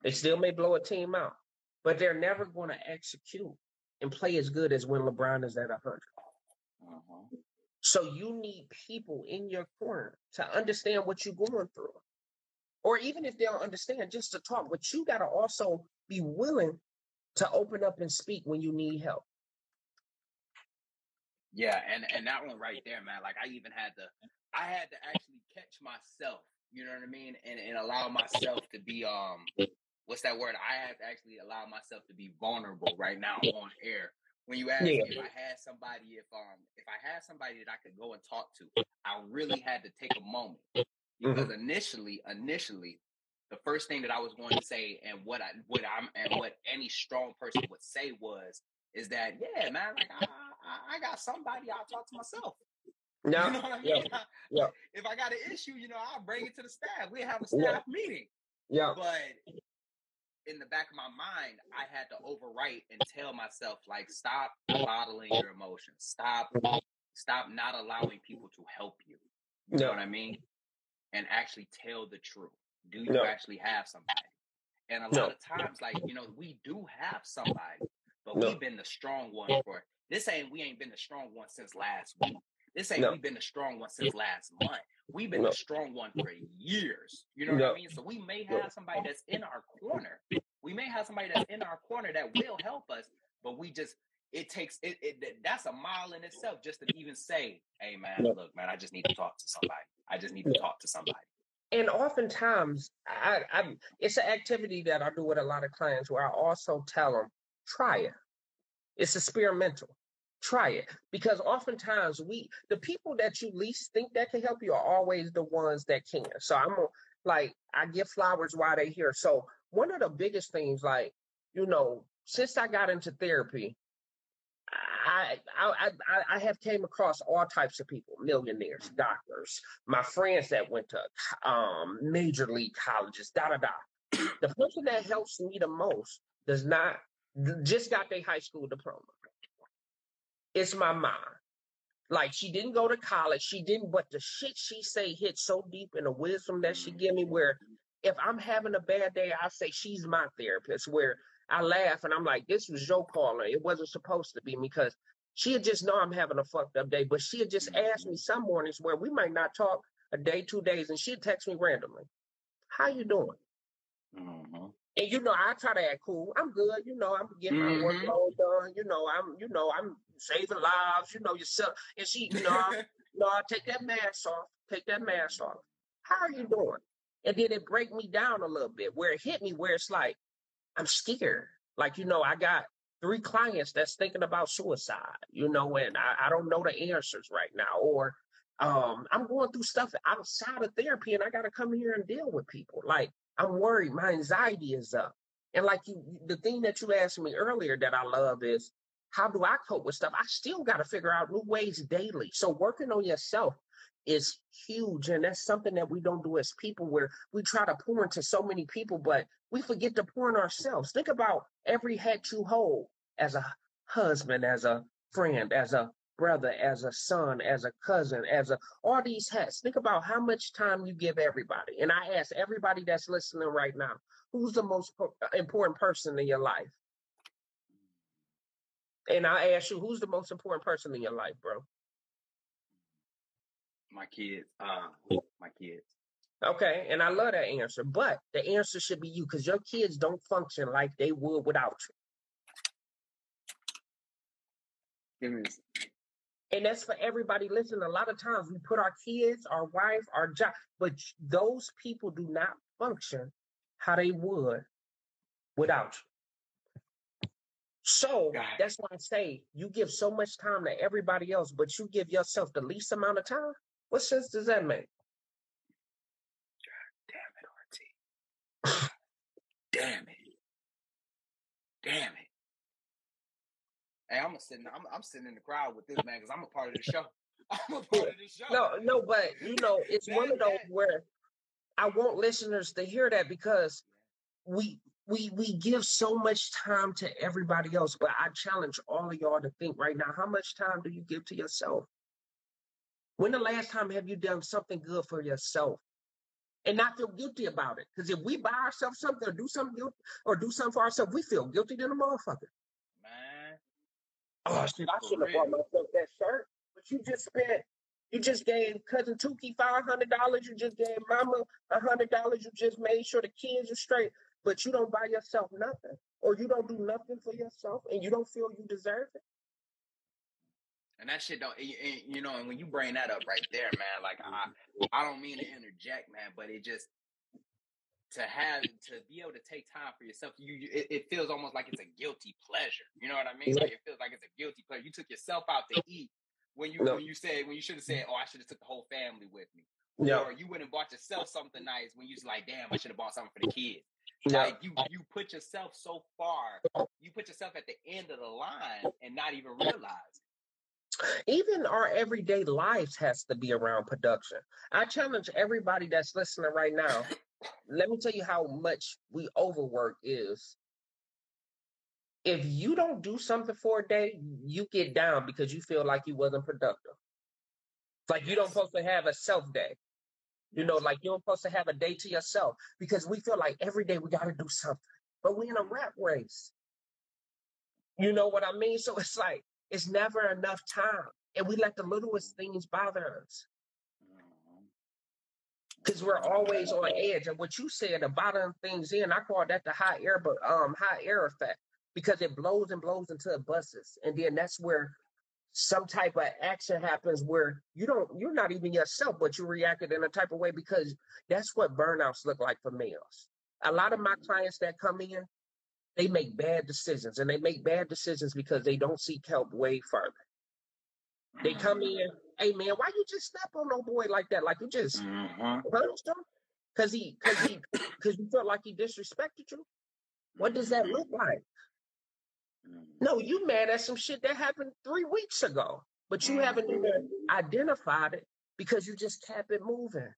They still may blow a team out, but they're never going to execute and play as good as when LeBron is at 100. Uh-huh. So, you need people in your corner to understand what you're going through. Or even if they don't understand, just to talk, but you got to also be willing to open up and speak when you need help. Yeah, and and that one right there, man. Like I even had to, I had to actually catch myself. You know what I mean, and and allow myself to be um, what's that word? I have to actually allow myself to be vulnerable right now on air. When you ask Yeah. me if I had somebody, if um, if I had somebody that I could go and talk to, I really had to take a moment because initially, initially, the first thing that I was going to say and what I what I'm and what any strong person would say was is that yeah, man, like I I, I got somebody I'll talk to myself. (laughs) Yeah, You know what I yeah, mean? yeah. If I got an issue, you know, I'll bring it to the staff. We have a Yeah. staff meeting. yeah, But in the back of my mind, I had to overwrite and tell myself, like, stop bottling your emotions. Stop, stop not allowing people to help you. You know what I mean? And actually tell the truth. Do you Yeah. actually have somebody? And a lot of times, like, you know, we do have somebody, but Yeah. we've been the strong one for this ain't we ain't been the strong one since last week. This ain't No. we been the strong one since last month. We've been No. the strong one for years. You know what I mean? So we may have somebody that's in our corner. We may have somebody that's in our corner that will help us, but we just it takes it, it that's a mile in itself just to even say, "Hey, man, No. look, man, I just need to talk to somebody. I just need to No. talk to somebody." And oftentimes I, I it's an activity that I do with a lot of clients where I also tell them try it. It's experimental. Try it because oftentimes we the people that you least think that can help you are always the ones that can. So I'm like I give flowers while they're here. So one of the biggest things, like you know, since I got into therapy, I I I, have came across all types of people, millionaires, doctors, my friends that went to um major league colleges, da da da. The person that helps me the most does not just got their high school diploma. It's my mom. Like she didn't go to college, she didn't, but the shit she say hit so deep in the wisdom that she give me where if I'm having a bad day, I say she's my therapist where I laugh and I'm like, this was your calling. It wasn't supposed to be because she'd just know I'm having a fucked up day, but she'd just ask me some mornings where we might not talk a day, two days, and she'd text me randomly. How you doing? Mhm. And you know, I try to act cool. I'm good. You know, I'm getting my Mhm. workload done. You know, I'm, you know, I'm saving lives. You know, yourself. And she, you know, (laughs) I- no, take that mask off. Take that mask off. How are you doing? And then it break me down a little bit where it hit me where it's like, I'm scared. Like, you know, I got three clients that's thinking about suicide, you know, and I, I don't know the answers right now. Or um, I'm going through stuff outside of therapy and I got to come here and deal with people. Like, I'm worried. My anxiety is up. And like you, the thing that you asked me earlier that I love is how do I cope with stuff? I still got to figure out new ways daily. So working on yourself is huge. And that's something that we don't do as people where we try to pour into so many people, but we forget to pour in ourselves. Think about every hat you hold as a husband, as a friend, as a brother, as a son, as a cousin, as a all these hats. Think about how much time you give everybody. And I ask everybody that's listening right now, who's the most uh, important person in your life? And I ask you, who's the most important person in your life, bro? My kids, uh, my kids. Okay, and I love that answer, but the answer should be you because your kids don't function like they would without you. Give me. And that's for everybody listening. A lot of times we put our kids, our wife, our job, but those people do not function how they would without you. So that's why I say you give so much time to everybody else, but you give yourself the least amount of time. What sense does that make? Damn it, RT. Damn it. Damn it. Hey, I'm sitting. I'm, I'm sitting in the crowd with this man because I'm a part of the show. (laughs) I'm a part of the show. No, no, but you know, (laughs) it's one of those that- where I want listeners to hear that because we we we give so much time to everybody else, but I challenge all of y'all to think right now, how much time do you give to yourself? When the last time have you done something good for yourself? And not feel guilty about it. Because if we buy ourselves something or do something guilty or do something for ourselves, we feel guilty than a motherfucker. man. Oh shit, I should have bought myself that shirt. But you just spent you just gave cousin Tukey five hundred dollars, you just gave mama a hundred dollars, you just made sure the kids are straight, but you don't buy yourself nothing. Or you don't do nothing for yourself and you don't feel you deserve it. And that shit don't, you know, and when you bring that up right there, man, like I, I don't mean to interject, man, but it just to have to be able to take time for yourself, you, you it, it feels almost like it's a guilty pleasure. You know what I mean? Like it feels like it's a guilty pleasure. You took yourself out to eat when you No. when you said when you should have said, "Oh, I should have took the whole family with me," Yeah. or you went and bought yourself something nice when you was like, "Damn, I should have bought something for the kids." Yeah. Like you you put yourself so far, you put yourself at the end of the line and not even realize. Even our everyday lives has to be around production. I challenge everybody that's listening right now. Let me tell you how much we overwork is. If you don't do something for a day, you get down because you feel like you wasn't productive. It's like you don't supposed to have a self day. You know, like you're supposed to have a day to yourself because we feel like every day we got to do something, but we in a rat race. You know what I mean? So it's like it's never enough time, and we let the littlest things bother us. Because we're always on edge. And what you said about bottling things in, I call that the high air, but um, high air effect because it blows and blows until it busts, and then that's where some type of action happens where you don't you're not even yourself but you reacted in a type of way because that's what burnouts look like for males. A lot of my clients that come in they make bad decisions and they make bad decisions because they don't seek help way further they come in hey man why you just snap on no boy like that? Like you just Mhm. punched him? Because he because he because you felt like he disrespected you? What does that look like? Mhm. no, you mad at some shit that happened three weeks ago, but you haven't even identified it because you just kept it moving.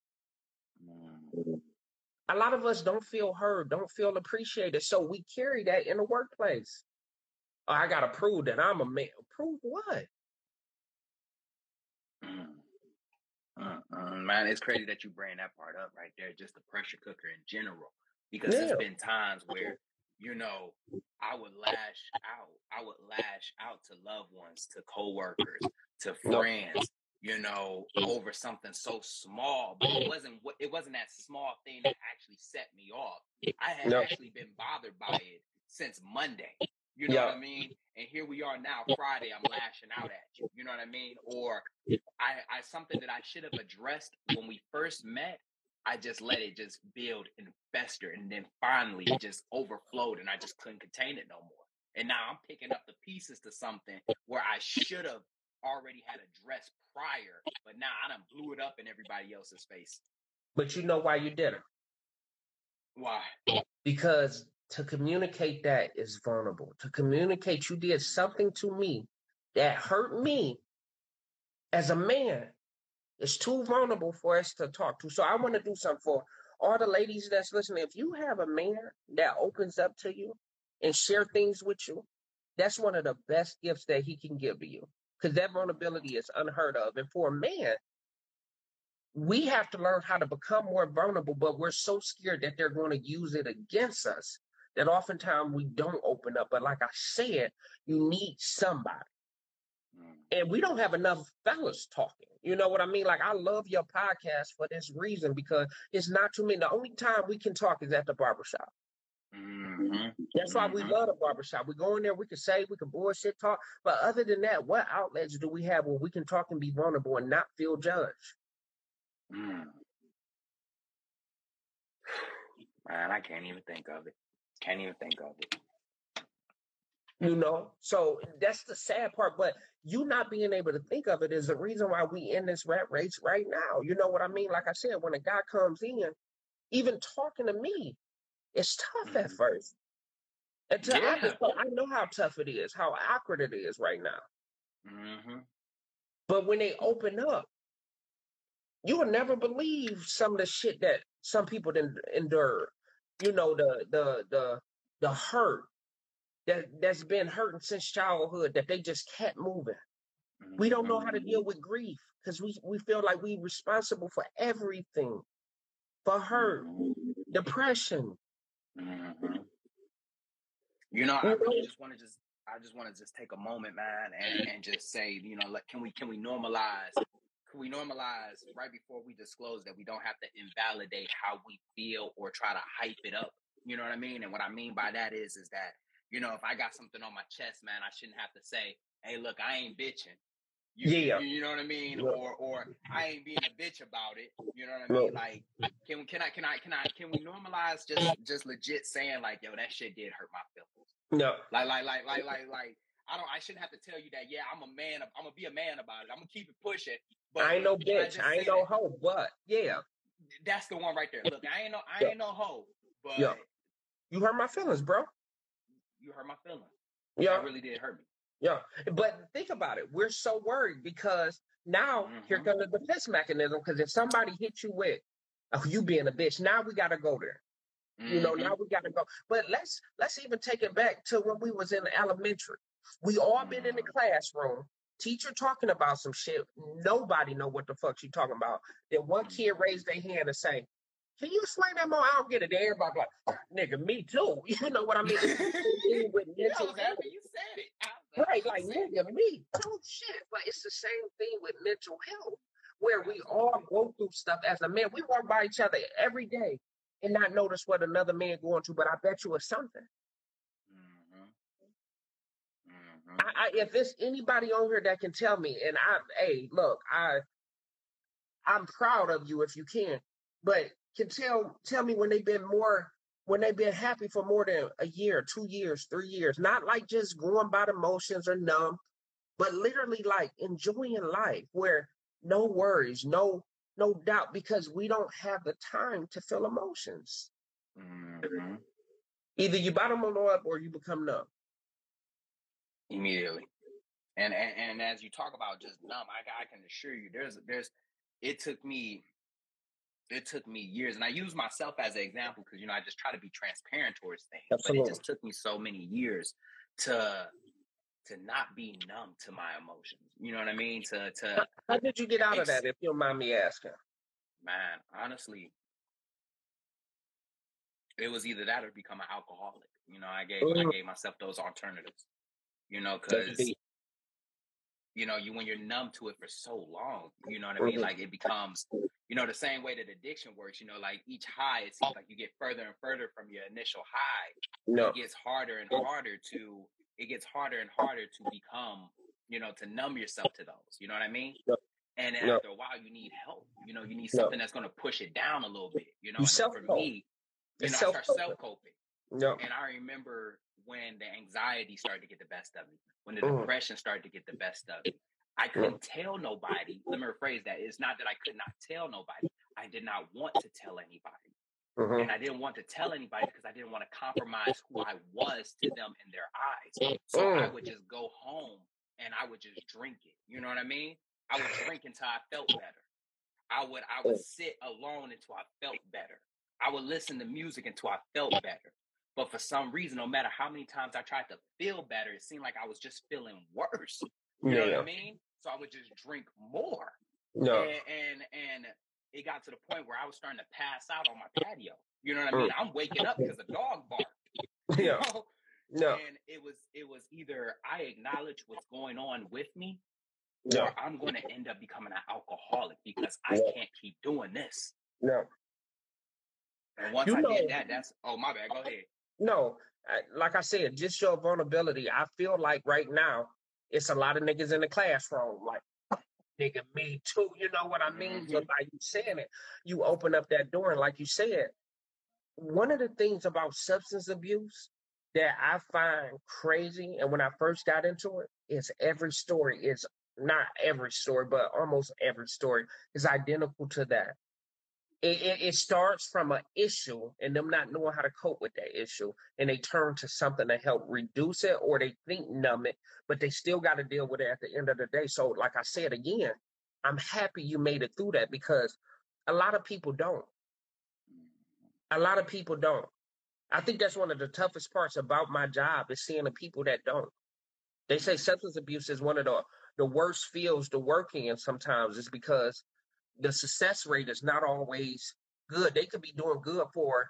A lot of us don't feel heard, don't feel appreciated, so we carry that in the workplace. Oh, I gotta prove that I'm a man. Prove what? Mm. Mm, mm, Man, it's crazy that you bring that part up right there, just the pressure cooker in general. Because Yeah. there's been times where, (laughs) you know, I would lash out. I would lash out to loved ones, to coworkers, to friends, you know, over something so small. But it wasn't it wasn't that small thing that actually set me off. I had Yep. actually been bothered by it since Monday. You know Yeah. what I mean? And here we are now, Friday. I'm lashing out at you. You know what I mean? Or I, I something that I should have addressed when we first met. I just let it just build and fester, and then finally it just overflowed, and I just couldn't contain it no more. And now I'm picking up the pieces to something where I should have already had addressed prior, but now I done blew it up in everybody else's face. But you know why you did it? Why? Because to communicate that is vulnerable. To communicate you did something to me that hurt me as a man is too vulnerable for us to talk to. So I want to do something for all the ladies that's listening. If you have a man that opens up to you and share things with you, that's one of the best gifts that he can give to you because that vulnerability is unheard of. And for a man, we have to learn how to become more vulnerable, but we're so scared that they're going to use it against us that oftentimes we don't open up. But like I said, you need somebody. Mm. And we don't have enough fellas talking. You know what I mean? Like I love your podcast for this reason because it's not too many. The only time we can talk is at the barbershop. Mhm. That's why we Mhm. love the barbershop. We go in there, we can say, we can bullshit talk. But other than that, what outlets do we have where we can talk and be vulnerable and not feel judged? Mm. Man, I can't even think of it. Can't even think of it. You know? So that's the sad part. But you not being able to think of it is the reason why we in this rat race right now. You know what I mean? Like I said, when a guy comes in, even talking to me, it's tough at Mhm. first. Until I, Yeah. just, I know how tough it is, how awkward it is right now. hmm But when they open up, you will never believe some of the shit that some people didn't endure. You know, the the the the hurt that that's been hurting since childhood that they just kept moving. We don't know how to deal with grief because we we feel like we're responsible for everything. For hurt, depression. Hmm You know, I really just want to just, I just want to just take a moment, man, and, and just say, you know, like, can we, can we normalize, can we normalize right before we disclose that we don't have to invalidate how we feel or try to hype it up. You know what I mean? And what I mean by that is, is that, you know, if I got something on my chest, man, I shouldn't have to say, hey, look, I ain't bitching. You, Yeah. you, you know what I mean? Yeah. Or or I ain't being a bitch about it. You know what I mean? Like, can can I can I can I can we normalize just just legit saying like, yo, that shit did hurt my feelings. No. Like like like like like like I don't I shouldn't have to tell you that. Yeah, I'm a man. I'm gonna be a man about it. I'm gonna keep it pushing. But I ain't no can I bitch. I ain't no that? hoe, but yeah. That's the one right there. Look, I ain't no I Yeah. ain't no hoe, but Yeah. You hurt my feelings, bro. you hurt my feelings. Yeah. That really did hurt me. Yeah, but think about it. We're so worried because now here Mhm. comes the defense mechanism. Because if somebody hits you with, "Oh, you being a bitch," now we got to go there. You know, now we got to go. But let's let's even take it back to when we was in elementary. We all been in the Mhm. classroom. Teacher talking about some shit. Nobody know what the fuck she talking about. Then one kid raised their hand and say, "Can you explain that more?" I don't get it. Then everybody like, "Nigga, me too." (laughs) You know what I mean? It's the same (laughs) thing with mental was health. you said it. I Right, like you said it. nigga, me too, shit. But it's the same thing with mental health, where we all go through stuff as a man. We walk by each other every day and not notice what another man going through. But I bet you it's something. Mhm. Mhm. I, I, if there's anybody on here that can tell me, and I, hey, look, I, I'm proud of you if you can, but can tell tell me when they've been more when they've been happy for more than a year, two years, three years, not like just going by the motions or numb, but literally like enjoying life where no worries, no no doubt, because we don't have the time to feel emotions. Mhm. Either you bottom them up or you become numb. Immediately. And, and and as you talk about just numb, I, I can assure you, there's there's it took me it took me years, and I use myself as an example because you know I just try to be transparent towards things. But it just took me so many years to to not be numb to my emotions. You know what I mean? To to How did you get out of that, if you don't mind me asking? man, honestly, it was either that or become an alcoholic. You know, I gave I Mhm. gave myself those alternatives. You know, because you know, you when you're numb to it for so long, you know what I mean? Mhm. Like it becomes, you know, the same way that addiction works. You know, like each high, it seems like you get further and further from your initial high. No. It gets harder and harder to. It gets harder and harder to become, you know, to numb yourself to those. You know what I mean? Yep. And after a while, you need help. You know, you need something that's going to push it down a little bit. You know, for me, you It's know, I start self-coping. self coping. No. And I remember when the anxiety started to get the best of me, when the Mhm. depression started to get the best of me. I couldn't tell nobody. Let me rephrase that. It's not that I could not tell nobody. I did not want to tell anybody. Mhm. And I didn't want to tell anybody because I didn't want to compromise who I was to them in their eyes. So I Mm. would just go home and I would just drink it. You know what I mean? I would drink until I felt better. I would I would sit alone until I felt better. I would listen to music until I felt better. But for some reason, no matter how many times I tried to feel better, it seemed like I was just feeling worse. You know what I mean? So I would just drink more. No. And, and and it got to the point where I was starting to pass out on my patio. You know what I mm. mean? I'm waking up because a dog barked. (laughs) Yeah. know? No. And it was it was either I acknowledge what's going on with me, No. or I'm going to end up becoming an alcoholic because I can't keep doing this. No. And once You I know- did that, that's oh my bad. Go ahead. No. Like I said, just your vulnerability. I feel like right now it's a lot of niggas in the classroom. Like, nigga, me too. You know what I mean? So Mhm. by you saying it, you open up that door, and like you said, one of the things about substance abuse that I find crazy, and when I first got into it, is every story is not every story, but almost every story is identical to that. It, it, it starts from an issue and them not knowing how to cope with that issue, and they turn to something to help reduce it, or they think numb it, but they still got to deal with it at the end of the day. So, like I said again, I'm happy you made it through that because a lot of people don't. A lot of people don't. I think that's one of the toughest parts about my job is seeing the people that don't. They say substance abuse is one of the the worst fields to work in sometimes is because the success rate is not always good. They could be doing good for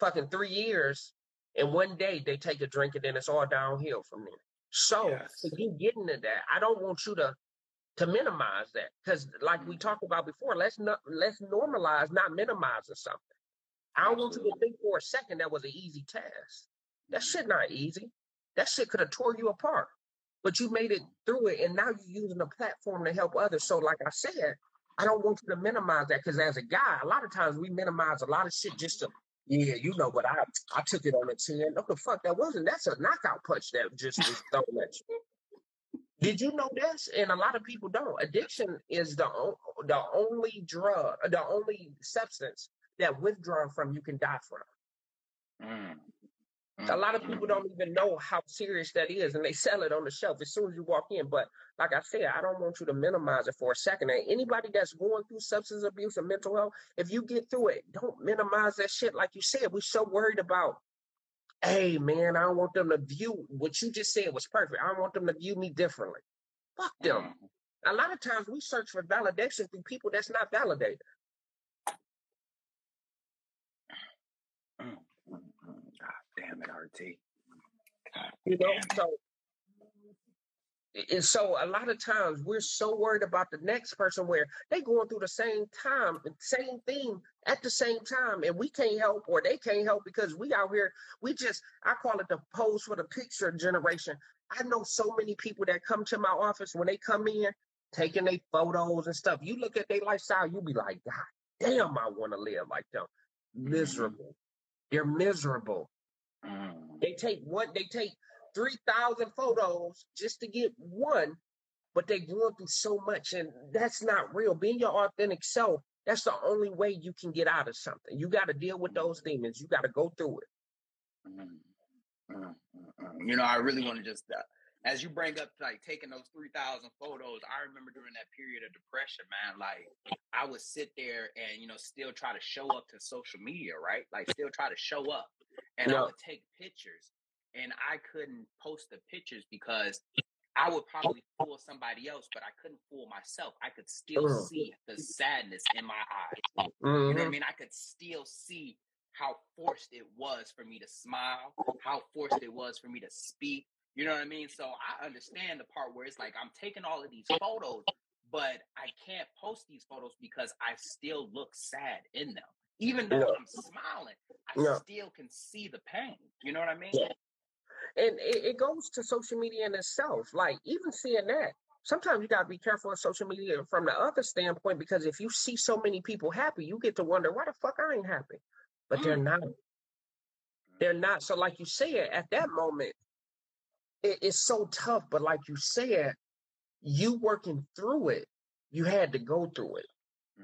fucking three years and one day they take a drink and then it's all downhill from there. So Yes. you getting to that, I don't want you to to minimize that. Because like we talked about before, let's not let's normalize not minimizing something. I don't want you to think for a second that was an easy task. That shit not easy. That shit could have tore you apart. but you made it through it, and now you're using a platform to help others. So, like I said, I don't want you to minimize that because as a guy, a lot of times we minimize a lot of shit just to, yeah, you know, but I I took it on the chin. What the fuck that wasn't? That's a knockout punch that just was thrown at you. Did you know this? And a lot of people don't. Addiction is the the only drug, the only substance that withdrawn from you can die from. Mm. A lot of mm-hmm. people don't even know how serious that is, and they sell it on the shelf as soon as you walk in. But like I said, I don't want you to minimize it for a second. And anybody that's going through substance abuse and mental health, if you get through it, don't minimize that shit. Like you said, we're so worried about. Hey man, I don't want them to view what you just said was perfect. I don't want them to view me differently. Fuck them. Mm-hmm. A lot of times we search for validation through people that's not validated. Damn it, RT. God You know, damn so and so a lot of times we're so worried about the next person where they going through the same time, same thing at the same time, and we can't help or they can't help because we out here, we just I call it the pose for the picture generation. I know so many people that come to my office when they come in, taking their photos and stuff. You look at their lifestyle, you be like, God damn, I want to live like them. Mm-hmm. Miserable. They're miserable. Mm. They take one, they take 3,000 photos just to get one, but they going through so much, and that's not real. Being your authentic self, that's the only way you can get out of something. You got to deal with those demons. You got to go through it. Mm, mm, mm, mm. You know, I really want to just, uh, as you bring up like taking those 3,000 photos, I remember during that period of depression, man, like I would sit there and, you know, still try to show up to social media, right? Like still try to show up. And I would take pictures and I couldn't post the pictures because I would probably fool somebody else, but I couldn't fool myself. I could still Mm. see the sadness in my eyes. You know what I mean? I could still see how forced it was for me to smile, how forced it was for me to speak. You know what I mean? So I understand the part where it's like I'm taking all of these photos, but I can't post these photos because I still look sad in them. Even though Yeah. I'm smiling, I Yeah. still can see the pain. You know what I mean? Yeah. And it, it goes to social media in itself. Like even seeing that, sometimes you gotta be careful of social media from the other standpoint because if you see so many people happy, you get to wonder why the fuck I ain't happy. But they're mm. not. They're not. So, like you said, at that moment, it, it's so tough. But like you said, you working through it, you had to go through it.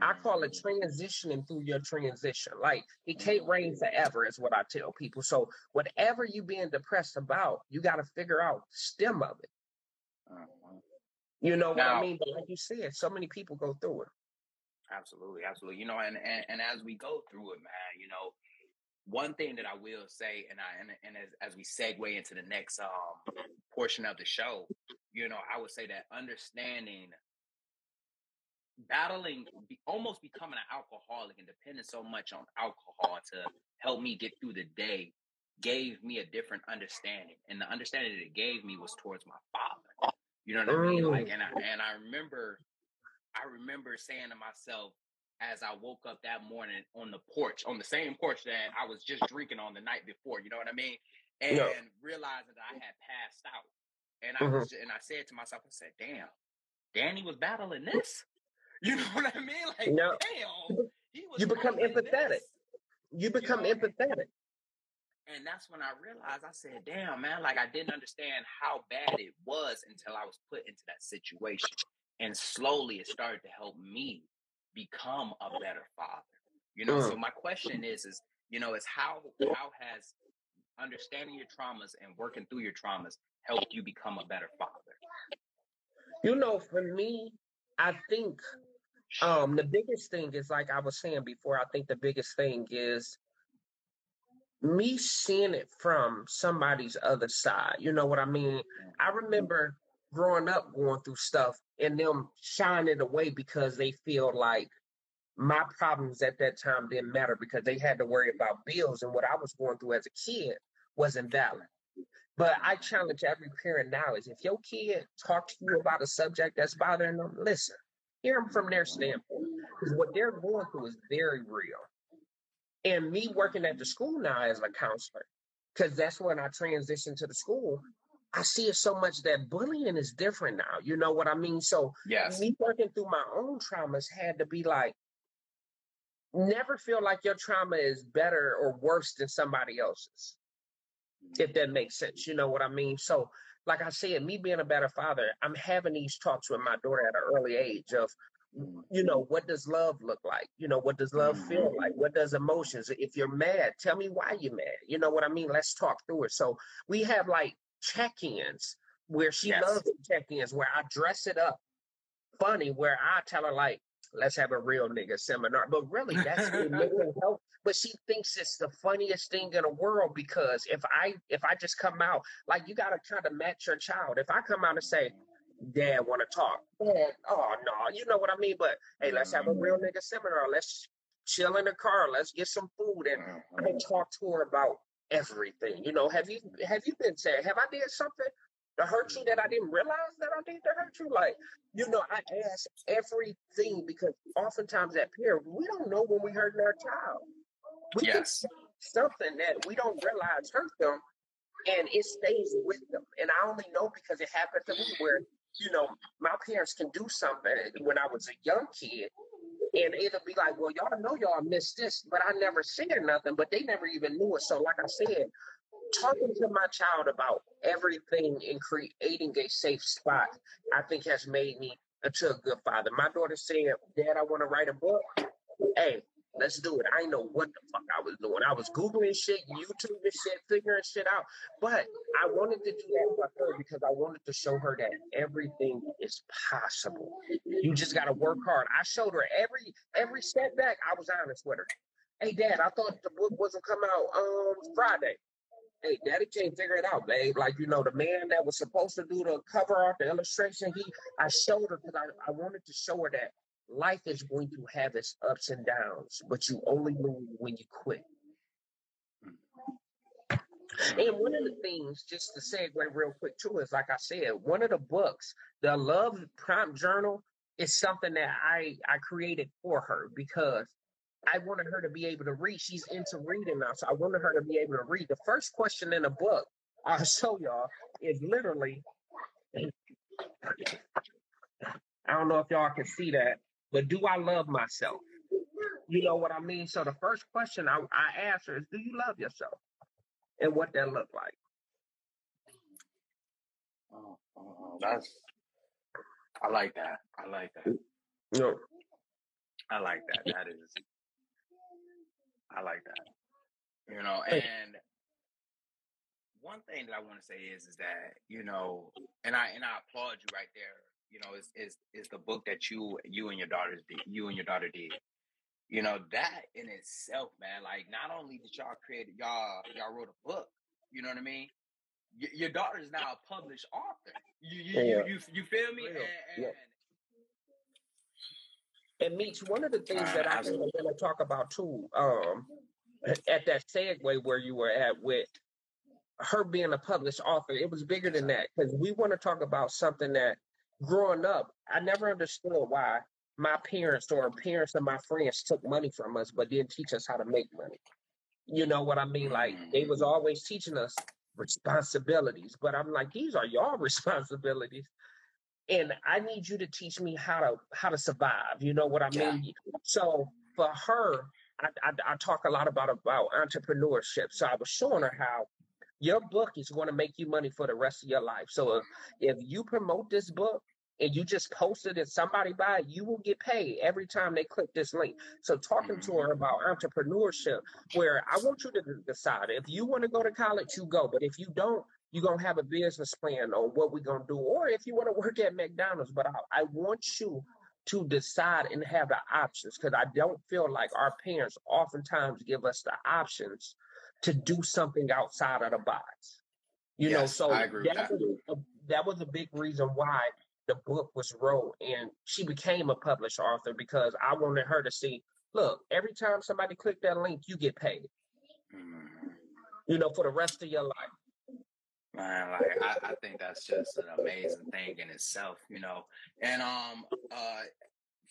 I call it transitioning through your transition. Like it can't rain forever, is what I tell people. So whatever you being depressed about, you got to figure out the stem of it. Mhm. You know what I mean? But like you said, so many people go through it. Absolutely, absolutely. You know, and, and and as we go through it, man, you know, one thing that I will say, and I and, and as as we segue into the next um portion of the show, you know, I would say that understanding battling be, almost becoming an alcoholic and depending so much on alcohol to help me get through the day gave me a different understanding and the understanding that it gave me was towards my father you know what i mean Mm. like and i and i remember i remember saying to myself as i woke up that morning on the porch on the same porch that i was just drinking on the night before you know what i mean and Yeah. realizing that i had passed out and i Mhm. was and i said to myself i said damn danny was battling this (laughs) you know what I mean? Like, Yeah. damn, he was You become empathetic. this. You become know, empathetic. And that's when I realized I said, damn, man, like I didn't understand how bad it was until I was put into that situation. And slowly it started to help me become a better father. You know, so Mm. my question is, is, you know, is how how has understanding your traumas and working through your traumas helped you become a better father? You know, for me, I think um the biggest thing is like I was saying before, I think the biggest thing is me seeing it from somebody's other side. You know what I mean? I remember growing up going through stuff and them shying it away because they feel like my problems at that time didn't matter because they had to worry about bills and what I was going through as a kid wasn't valid. But I challenge every parent now is if your kid talks to you about a subject that's bothering them, listen, hear them from their standpoint because what they're going through is very real. And me working at the school now as a counselor, because that's when I transitioned to the school. I see it so much that bullying is different now. You know what I mean? So Yes. me working through my own traumas had to be like, never feel like your trauma is better or worse than somebody else's. If that makes sense, you know what I mean? So, like I said, me being a better father, I'm having these talks with my daughter at an early age of, mm. you know, what does love look like? You know, what does love feel mm. like? What does emotions? If you're mad, tell me why you're mad. You know what I mean? Let's talk through it. So we have like check-ins where she Yes. loves check-ins where I dress it up funny where I tell her like, let's have a real nigga seminar. But really that's mental (laughs) health. But she thinks it's the funniest thing in the world because if I if I just come out, like you gotta kind of match your child. If I come out and say, Dad wanna talk, Dad, oh no, you know what I mean? But hey, let's have a real mm-hmm. nigga seminar. Let's chill in the car, let's get some food and I mm-hmm. talk to her about everything. You know, have you have you been saying, have I did something to hurt you that I didn't realize that I did to hurt you? Like, you know, I ask everything because oftentimes at parent, we don't know when we hurting our child. We Yes. something that we don't realize hurt them and it stays with them. And I only know because it happened to me where, you know, my parents can do something when I was a young kid and it'll be like, well, y'all know y'all missed this, but I never said nothing, but they never even knew it. So, like I said, talking to my child about everything and creating a safe spot, I think has made me into a good father. My daughter said, Dad, I want to write a book. Hey, let's do it. I know what the fuck I was doing. I was Googling shit, YouTube and shit, figuring shit out. But I wanted to do that for her because I wanted to show her that everything is possible. You just gotta work hard. I showed her every every setback. I was honest with her. Hey, Dad, I thought the book wasn't come out um Friday. Hey, Daddy can't figure it out, babe. Like you know, the man that was supposed to do the cover art, the illustration, he I showed her because I, I wanted to show her that life is going to have its ups and downs, but you only lose when you quit. And one of the things, just to segue real quick too, is like I said, one of the books, the Love Prompt Journal, is something that I I created for her because I wanted her to be able to read. She's into reading now, so I wanted her to be able to read. The first question in the book, (laughs) I'll show y'all, is literally. I don't know if y'all can see that, but do I love myself? You know what I mean? So the first question I, I asked her is, do you love yourself? And what that look like. Oh, that's. I like that. I like that. Know, I like that. That is. I like that. You know, and one thing that I want to say is, is that you know, and I and I applaud you right there. You know, is is is the book that you you and your daughters did, you and your daughter did. You know, that in itself, man. Like, not only did y'all create, y'all y'all wrote a book. You know what I mean? Y- your daughter is now a published author. You you Yeah. you, you, you feel me? Real. And, and, Yeah. And Meech, one of the things Uh, that I absolutely. want to talk about too, um, at that segue where you were at with her being a published author, it was bigger than that because we want to talk about something that growing up, I never understood why my parents or parents of my friends took money from us but didn't teach us how to make money. You know what I mean? Like they was mm-hmm. always teaching us responsibilities, but I'm like, these are y'all (laughs) responsibilities. And I need you to teach me how to how to survive. You know what I Yeah. mean? So for her, I, I, I talk a lot about about entrepreneurship. So I was showing her how your book is going to make you money for the rest of your life. So if, if you promote this book and you just post it and somebody buy it, you will get paid every time they click this link. So talking to her mm-hmm. about entrepreneurship, where I want you to decide if you want to go to college, you go. But if you don't, you're gonna have a business plan on what we're gonna do, or if you want to work at McDonald's. But I, I want you to decide and have the options because I don't feel like our parents oftentimes give us the options to do something outside of the box. You know, so I agree with that that. was a, that was a big reason why the book was wrote and she became a published author because I wanted her to see, look, every time somebody click that link, you get paid, Mhm. you know, for the rest of your life. Man, like I, I think that's just an amazing thing in itself, you know. And um uh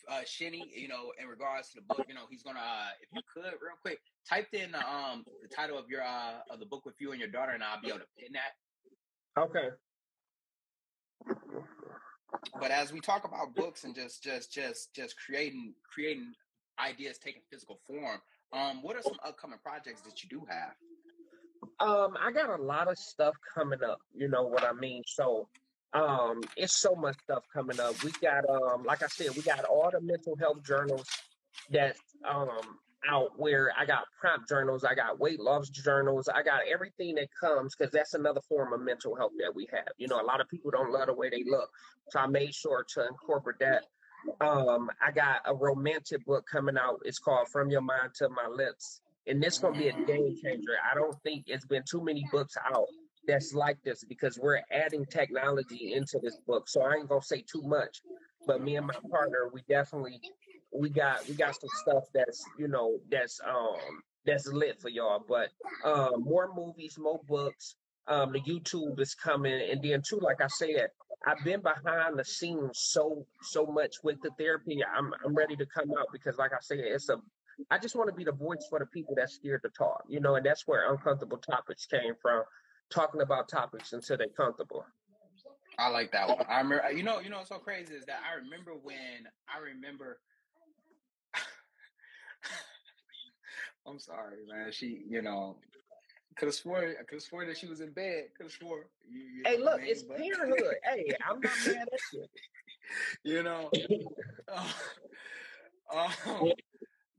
uh Shinny, you know, in regards to the book, you know, he's gonna uh if you could real quick, typed in the um the title of your uh of the book with you and your daughter and I'll be able to pin that. Okay. But as we talk about books and just just just just creating creating ideas taking physical form, um, what are some upcoming projects that you do have? Um, I got a lot of stuff coming up, you know what I mean? So um, it's so much stuff coming up. We got, um, like I said, we got all the mental health journals that's um out where I got prompt journals, I got weight loss journals, I got everything that comes because that's another form of mental health that we have. You know, a lot of people don't love the way they look, so I made sure to incorporate that. Um, I got a romantic book coming out. It's called From Your Mind to My Lips and this gonna be a game changer. I don't think it's been too many books out that's like this because we're adding technology into this book. So I ain't gonna say too much, but me and my partner, we definitely we got we got some stuff that's you know that's um that's lit for y'all. But um more movies, more books. Um, the YouTube is coming, and then too, like I said, I've been behind the scenes so so much with the therapy. I'm I'm ready to come out because, like I said, it's a I just want to be the voice for the people that's scared to talk, you know, and that's where uncomfortable topics came from, talking about topics until they're comfortable. I like that one. I remember, you know, you know, what's so crazy is that I remember when I remember. (laughs) I'm sorry, man. She, you know, could have swore, I could have sworn that she was in bed. Could have swore. You, you hey, look, it's but... parenthood. hey, I'm not mad at you. (laughs) You know. (laughs) Um,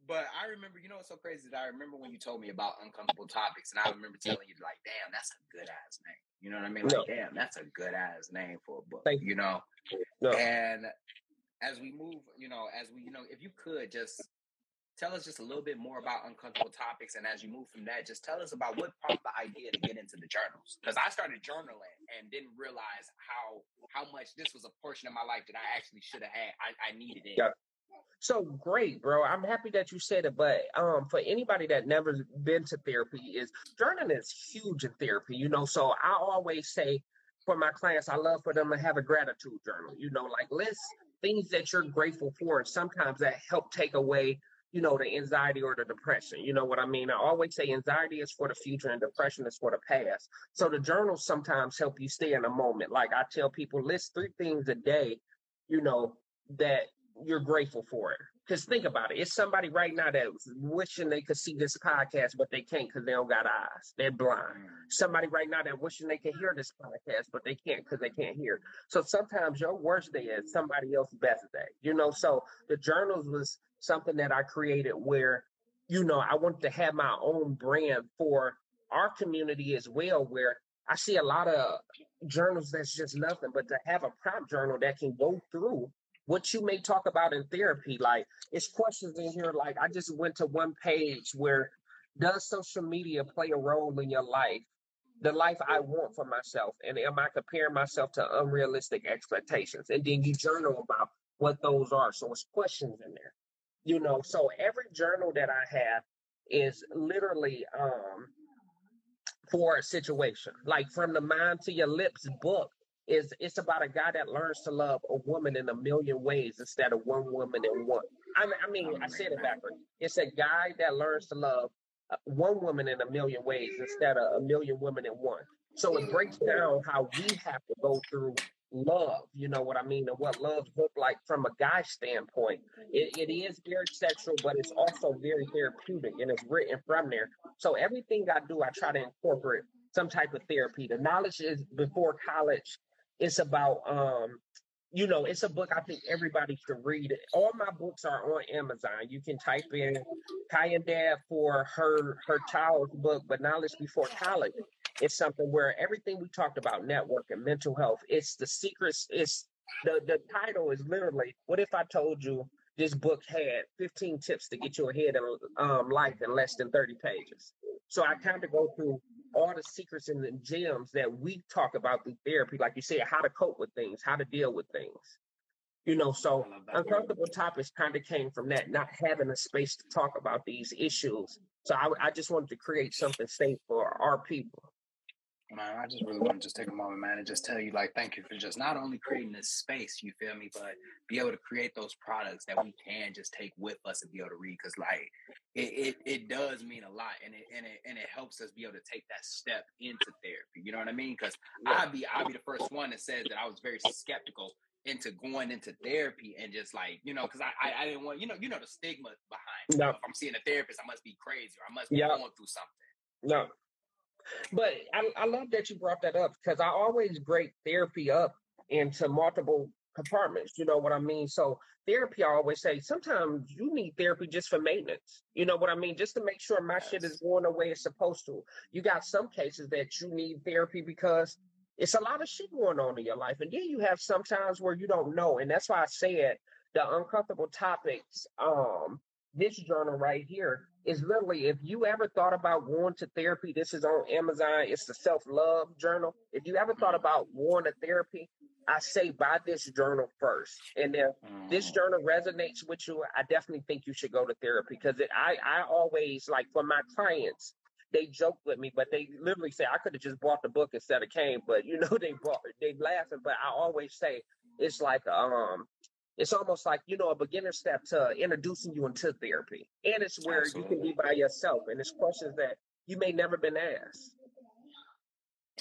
but I remember, you know, what's so crazy that I remember when you told me about uncomfortable topics, and I remember telling you, like, damn, that's a good ass name. You know what I mean? Like, no. damn, that's a good ass name for a book. Thank you know. No. And as we move, you know, as we, you know, if you could just tell us just a little bit more about uncomfortable topics, and as you move from that, just tell us about what prompted the idea to get into the journals. Because I started journaling and didn't realize how how much this was a portion of my life that I actually should have had. I, I needed it. Yeah. So great, bro. I'm happy that you said it. But um, for anybody that never been to therapy, is journaling is huge in therapy. You know, so I always say for my clients, I love for them to have a gratitude journal. You know, like list things that you're grateful for, and sometimes that help take away, you know, the anxiety or the depression. You know what I mean? I always say anxiety is for the future and depression is for the past. So the journals sometimes help you stay in a moment. Like I tell people, list three things a day, you know, that you're grateful for it. Because think about it, it's somebody right now that's wishing they could see this podcast, but they can't because they don't got eyes. They're blind. Mm. Somebody right now that wishing they could hear this podcast, but they can't because they can't hear. So sometimes your worst day is somebody else's best day. You know, so the journals was something that I created where, you know, I wanted to have my own brand for our community as well, where I see a lot of journals that's just nothing, but to have a prompt journal that can go through what you may talk about in therapy. Like it's questions in here. Like I just went to one page where does social media play a role in your life? The life I want for myself, and am I comparing myself to unrealistic expectations? And then you journal about what those are. So it's questions in there, you know. So every journal that I have is literally um for a situation. Like from the mind to your lips book is it's about a guy that learns to love a woman in a million ways instead of one woman in one. I mean, I, mean, I said it backwards. It's a guy that learns to love uh, one woman in a million ways instead of a million women in one. So it breaks down how we have to go through love. You know what I mean, and what love look like from a guy standpoint. It, it is very sexual, but it's also very therapeutic, and it's written from there. So everything I do, I try to incorporate some type of therapy. The knowledge is before college it's about um, you know, it's a book I think everybody should read. All my books are on Amazon. You can type in Kai and Dad for her her child's book, but knowledge before college. It's something where everything we talked about, network and mental health, it's the secrets. It's the the title is literally. What if I told you this book had 15 tips to get you ahead in um, life in less than 30 pages? So I kind of go through all the secrets and the gems that we talk about through therapy, like you said, how to cope with things, how to deal with things. You know, so uncomfortable topics kind of came from that, not having a space to talk about these issues. So I, I just wanted to create something safe for our people. Man, I just really want to just take a moment, man, and just tell you, like, thank you for just not only creating this space, you feel me, but be able to create those products that we can just take with us and be able to read. Cause like it, it, it does mean a lot and it and it and it helps us be able to take that step into therapy. You know what I mean? Cause yeah. I'd be I'd be the first one that says that I was very skeptical into going into therapy and just like you know because I, I I didn't want you know you know the stigma behind. No. if I'm seeing a therapist I must be crazy or I must be Yeah. going through something. No. But I, I love that you brought that up because I always break therapy up into multiple compartments. You know what I mean? So therapy, I always say sometimes you need therapy just for maintenance. You know what I mean? Just to make sure my shit is going the way it's supposed to. You got some cases that you need therapy because it's a lot of shit going on in your life. And then you have sometimes where you don't know. And that's why I said the uncomfortable topics, um, this journal right here is literally if you ever thought about going to therapy, this is on Amazon, it's the self-love journal. If you ever thought about going to therapy, I say buy this journal first. And if this Mm. journal resonates with you, I definitely think you should go to therapy because it, I, I always like for my clients, they joke with me, but they literally say I could have just bought the book instead of came, but you know (laughs) they bought they laughing. But I always say it's like um it's almost like you know a beginner step to introducing you into therapy, and it's where you can be by yourself, and it's questions that you may never been asked.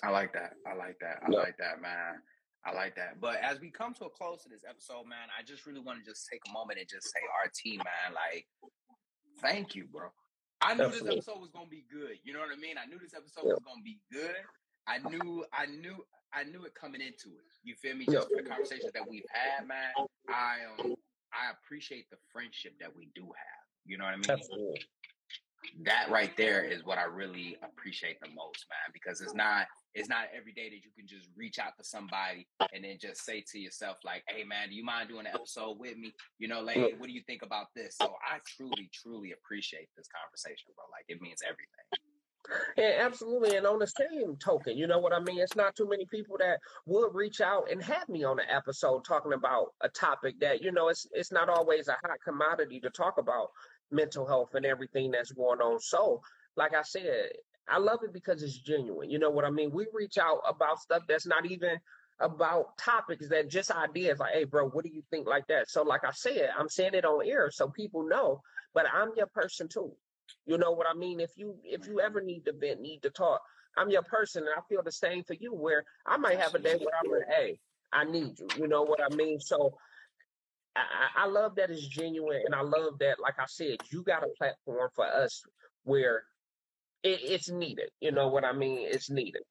I like that. I like that. I Yeah. like that, man. I like that. But as we come to a close to this episode, man, I just really want to just take a moment and just say, RT, man, like, thank you, bro. I knew Absolutely. this episode was gonna be good. You know what I mean? I knew this episode Yeah. was gonna be good. I knew, I knew, I knew it coming into it. You feel me? Just the conversations that we've had, man. I um, I appreciate the friendship that we do have. You know what I mean? Absolutely. that right there is what I really appreciate the most, man, because it's not it's not every day that you can just reach out to somebody and then just say to yourself like, "Hey, man, do you mind doing an episode with me?" You know, like, what do you think about this? So I truly, truly appreciate this conversation, bro. Like, it means everything. Yeah, absolutely. And on the same token, you know what I mean? It's not too many people that would reach out and have me on an episode talking about a topic that, you know, it's it's not always a hot commodity to talk about mental health and everything that's going on. So, like I said, I love it because it's genuine. You know what I mean? We reach out about stuff that's not even about topics that just ideas like, hey, bro, what do you think like that? So, like I said, I'm saying it on air so people know, but I'm your person too. You know what I mean? If you if you ever need to vent, need to talk, I'm your person, and I feel the same for you. Where I might have a day where I'm like, hey, I need you. You know what I mean? So I, I love that it's genuine, and I love that, like I said, you got a platform for us where it, it's needed. You know what I mean? It's needed.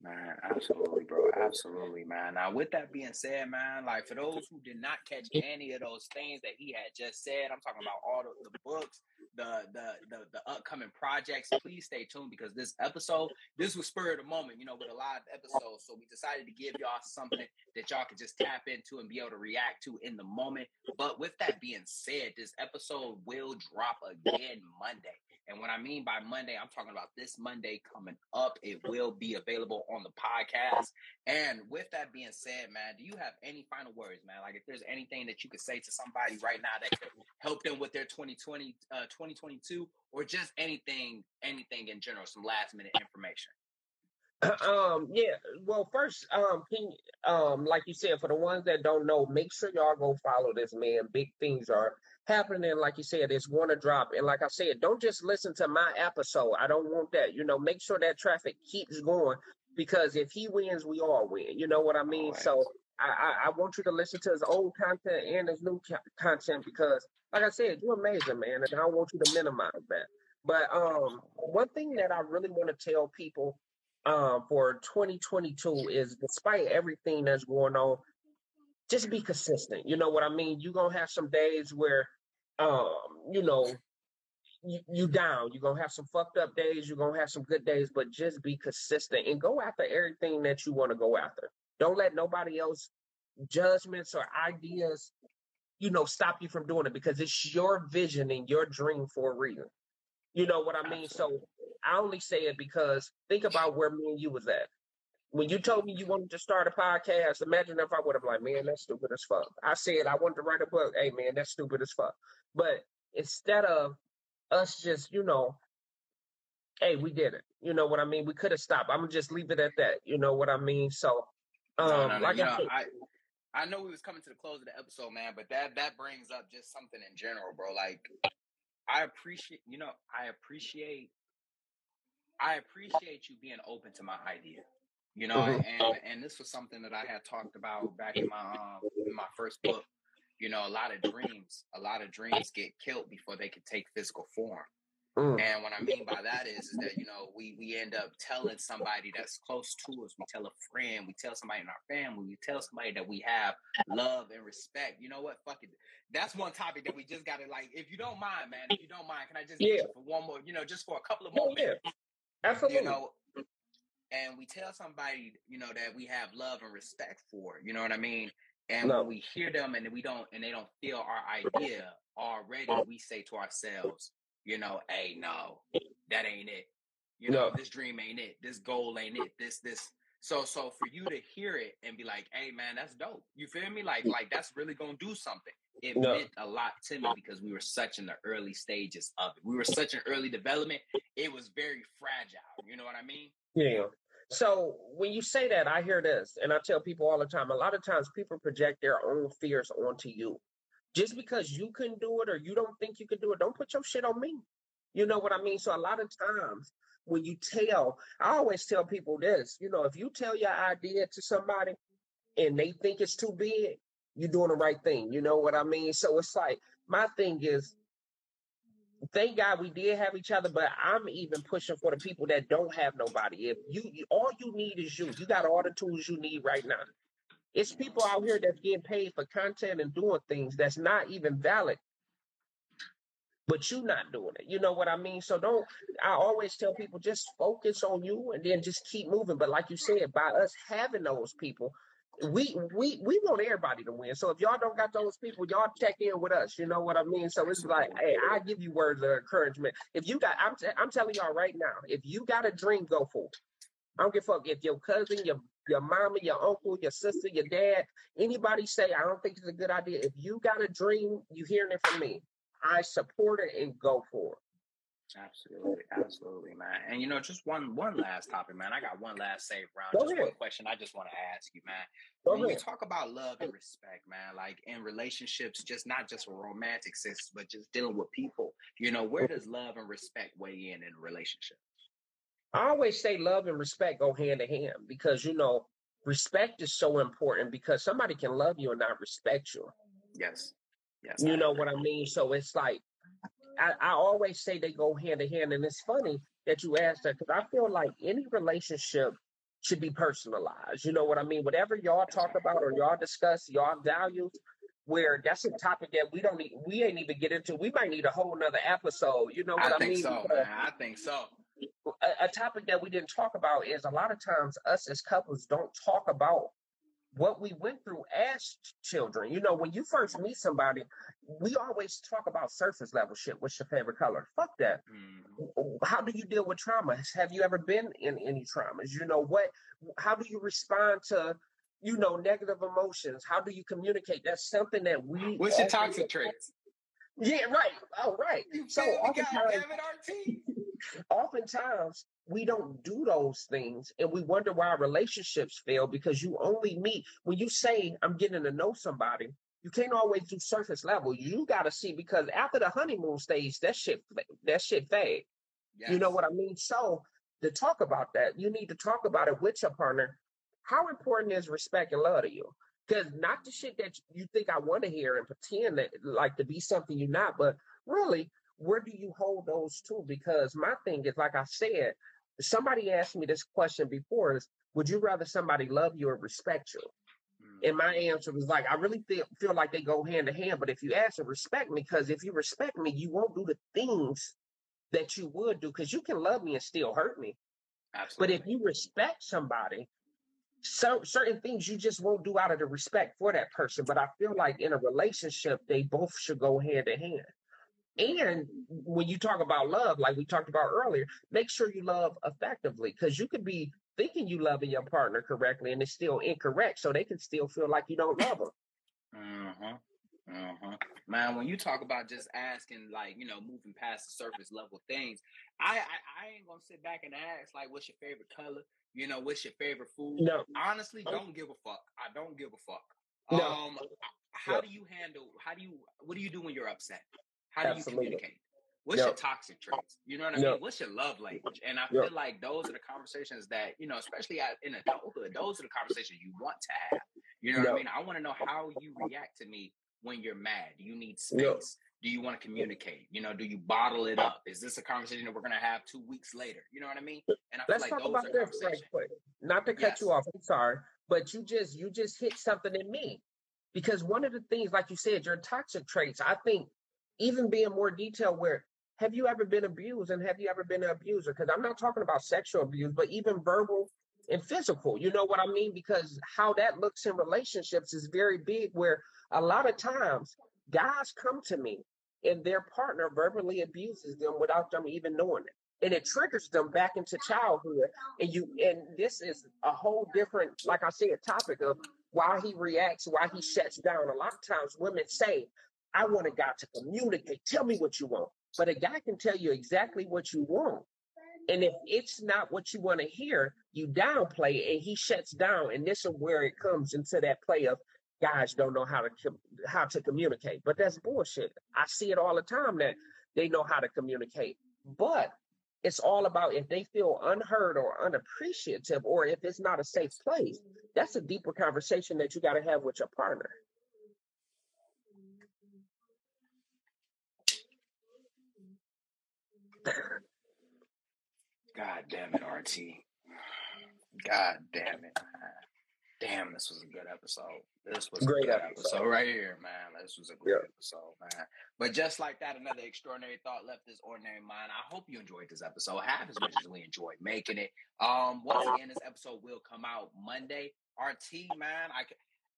Man, absolutely, bro. Absolutely, man. Now, with that being said, man, like for those who did not catch any of those things that he had just said, I'm talking about all the, the books, the, the the the upcoming projects. Please stay tuned because this episode, this was spur of the moment, you know, with a live episode. So we decided to give y'all something that y'all could just tap into and be able to react to in the moment. But with that being said, this episode will drop again Monday. And what I mean by Monday, I'm talking about this Monday coming up. It will be available on the podcast. And with that being said, man, do you have any final words, man? Like if there's anything that you could say to somebody right now that could help them with their 2020, uh, 2022, or just anything, anything in general, some last minute information. (clears throat) um yeah well first um can um like you said for the ones that don't know make sure y'all go follow this man. Big things are happening like you said it's going to drop. And like i said don't just listen to my episode. I don't want that you know make sure that traffic keeps going because if he wins we all win. You know what i mean? Always. so I, I want you to listen to his old content and his new co- content because like i said you're amazing man and i don't want you to minimize that but um one thing that i really want to tell people um, for 2022 is despite everything that's going on, just be consistent. You know what I mean? You're gonna have some days where um, you know, you, you down. You're gonna have some fucked up days, you're gonna have some good days, but just be consistent and go after everything that you want to go after. Don't let nobody else judgments or ideas, you know, stop you from doing it because it's your vision and your dream for a reason. You know what I mean? So I only say it because think about where me and you was at. When you told me you wanted to start a podcast, imagine if I would have like, man, that's stupid as fuck. I said I wanted to write a book. Hey man, that's stupid as fuck. But instead of us just, you know, hey, we did it. You know what I mean? We could have stopped. I'm gonna just leave it at that. You know what I mean? So um No, no, no, like you I know, I I know we was coming to the close of the episode, man, but that that brings up just something in general, bro. Like I appreciate, you know, I appreciate I appreciate you being open to my idea. You know, Mhm. and and this was something that I had talked about back in my um in my first book. You know, a lot of dreams, a lot of dreams get killed before they can take physical form. Mm. And what I mean by that is, is that you know we we end up telling somebody that's close to us. We tell a friend, we tell somebody in our family, we tell somebody that we have love and respect. You know what? Fuck it. That's one topic that we just got to like. If you don't mind, man, if you don't mind, can I just get Yeah. you for one more? You know, just for a couple of more yeah. minutes. Absolutely. You know, and we tell somebody, you know, that we have love and respect for. You know what I mean? And No. when we hear them and we don't, and they don't feel our idea already, we say to ourselves, you know, hey, no, that ain't it. You know, No. this dream ain't it. This goal ain't it. This, this. So, so for you to hear it and be like, hey, man, that's dope. You feel me? Like, like that's really gonna do something. It No. meant a lot to me because we were such in the early stages of it. We were such in early development. It was very fragile. You know what I mean? Yeah. So when you say that, I hear this, and I tell people all the time. A lot of times, people project their own fears onto you. Just because you couldn't do it or you don't think you can do it, don't put your shit on me. You know what I mean? So a lot of times, when you tell, I always tell people this. You know, if you tell your idea to somebody and they think it's too big, you're doing the right thing. You know what I mean? So it's like my thing is thank God we did have each other, but I'm even pushing for the people that don't have nobody. If you all you need is you. You got all the tools you need right now. It's people out here that's getting paid for content and doing things that's not even valid. But you not doing it. You know what I mean? So don't I always tell people just focus on you and then just keep moving. But like you said, by us having those people, we we we want everybody to win. So if y'all don't got those people, y'all check in with us. You know what I mean? So it's like, hey, I give you words of encouragement. If you got, I'm t- I'm telling y'all right now, if you got a dream, go for it. I don't give a fuck if your cousin, your your mama, your uncle, your sister, your dad, anybody say I don't think it's a good idea. If you got a dream, you hearing it from me. I support it and go for it. Absolutely, absolutely, man. And you know, just one one last topic, man. I got one last save round. Go just one question I just want to ask you, man. Go when you talk about love and respect, man, like in relationships, just not just romantic sense, but just dealing with people, you know, where does love and respect weigh in in a relationship? I always say love and respect go hand in hand because you know respect is so important because somebody can love you and not respect you. Yes, yes. You I know agree. what I mean? So it's like I, I always say they go hand in hand, and it's funny that you asked that because I feel like any relationship should be personalized. You know what I mean? Whatever y'all talk about or y'all discuss, y'all values, where that's a topic that we don't need, we ain't even get into. We might need a whole nother episode. You know what I I, think mean? so, Because man. I think so. A, a topic that we didn't talk about is a lot of times us as couples don't talk about what we went through as children. You know, when you first meet somebody, we always talk about surface level shit. What's your favorite color? Fuck that. Mhm. How do you deal with trauma? Have you ever been in any traumas? You know what? How do you respond to, you know, negative emotions? How do you communicate? That's something that we. What's your toxic traits? Yeah, right. Oh, right. You So feel me? God oftentimes, damn it, RT. (laughs) oftentimes we don't do those things and we wonder why relationships fail because you only meet when you say i'm getting to know somebody you can't always do surface level you got to see because after the honeymoon stage that shit that shit fade you know what i mean so to talk about that you need to talk about it with your partner how important is respect and love to you because not the shit that you think i want to hear and pretend that like to be something you're not but really where do you hold those two? Because my thing is, like I said, somebody asked me this question before: is would you rather somebody love you or respect you? Mm. And my answer was like, I really feel feel like they go hand to hand. But if you ask to respect me, because if you respect me, you won't do the things that you would do. Because you can love me and still hurt me. Absolutely. But if you respect somebody, so certain things you just won't do out of the respect for that person. But I feel like in a relationship, they both should go hand in hand. And when you talk about love, like we talked about earlier, make sure you love effectively because you could be thinking you loving your partner correctly and it's still incorrect. So they can still feel like you don't love them. Mm-hmm. Mm-hmm. Man, when you talk about just asking, like, you know, moving past the surface level things, I, I I ain't gonna sit back and ask like what's your favorite color? You know, what's your favorite food? No. Honestly, don't give a fuck. I don't give a fuck. No. Um how do you handle how do you what do you do when you're upset? How do Absolutely. you communicate? What's your toxic traits? You know what I Yep. mean? What's your love language? And I Yep. feel like those are the conversations that, you know, especially in adulthood, those are the conversations you want to have. You know what I mean? I want to know how you react to me when you're mad. Do you need space? Do you want to communicate? You know, do you bottle it up? Is this a conversation that we're going to have two weeks later? You know what I mean? And I feel Let's like talk those about are this right quick. Not to cut you off, I'm sorry, but you just you just hit something in me because one of the things, like you said, your toxic traits. I think even being more detailed, where have you ever been abused and have you ever been an abuser? Because I'm not talking about sexual abuse, but even verbal and physical. You know what I mean? Because how that looks in relationships is very big. Where a lot of times guys come to me and their partner verbally abuses them without them even knowing it and it triggers them back into childhood and you and this is a whole different like i said topic of why he reacts why he shuts down a lot of times women say i want a guy to communicate tell me what you want but a guy can tell you exactly what you want and if it's not what you want to hear you downplay and he shuts down. And this is where it comes into that play of guys don't know how to com- how to communicate. But that's bullshit. I see it all the time that they know how to communicate. But it's all about if they feel unheard or unappreciative or if it's not a safe place that's a deeper conversation that you got to have with your partner God damn it, RT. God damn it. Damn, this was a good episode. This was Great a great episode. episode. right here, man. This was a great Yeah. episode, man. But just like that, another extraordinary thought left this ordinary mind. I hope you enjoyed this episode half as much as we enjoyed making it. Um, once again, this episode will come out Monday. RT, man, I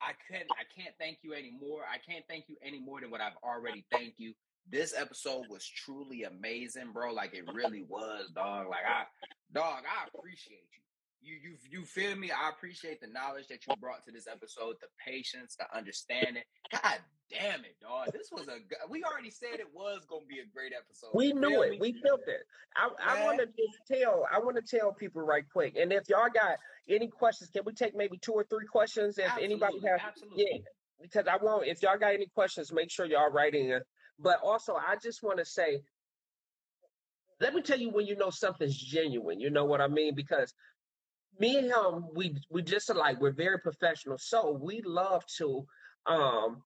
I couldn't I can't thank you anymore. I can't thank you any more than what I've already thanked you. This episode was truly amazing, bro. Like it really was, dog. Like I dog, I appreciate you. You you you feel me? I appreciate the knowledge that you brought to this episode, the patience, the understanding. God damn it, dog. This was a. we already said it was gonna be a great episode. we knew it me? we felt it i, I want to just tell i want to tell people right quick and if y'all got any questions can we take maybe two or three questions if anybody has absolutely. Yeah, because I want if y'all got any questions, make sure y'all write in. But also, I just want to say, let me tell you when you know something's genuine. You know what I mean? Because me and him, we we just alike. We're very professional, so we love to um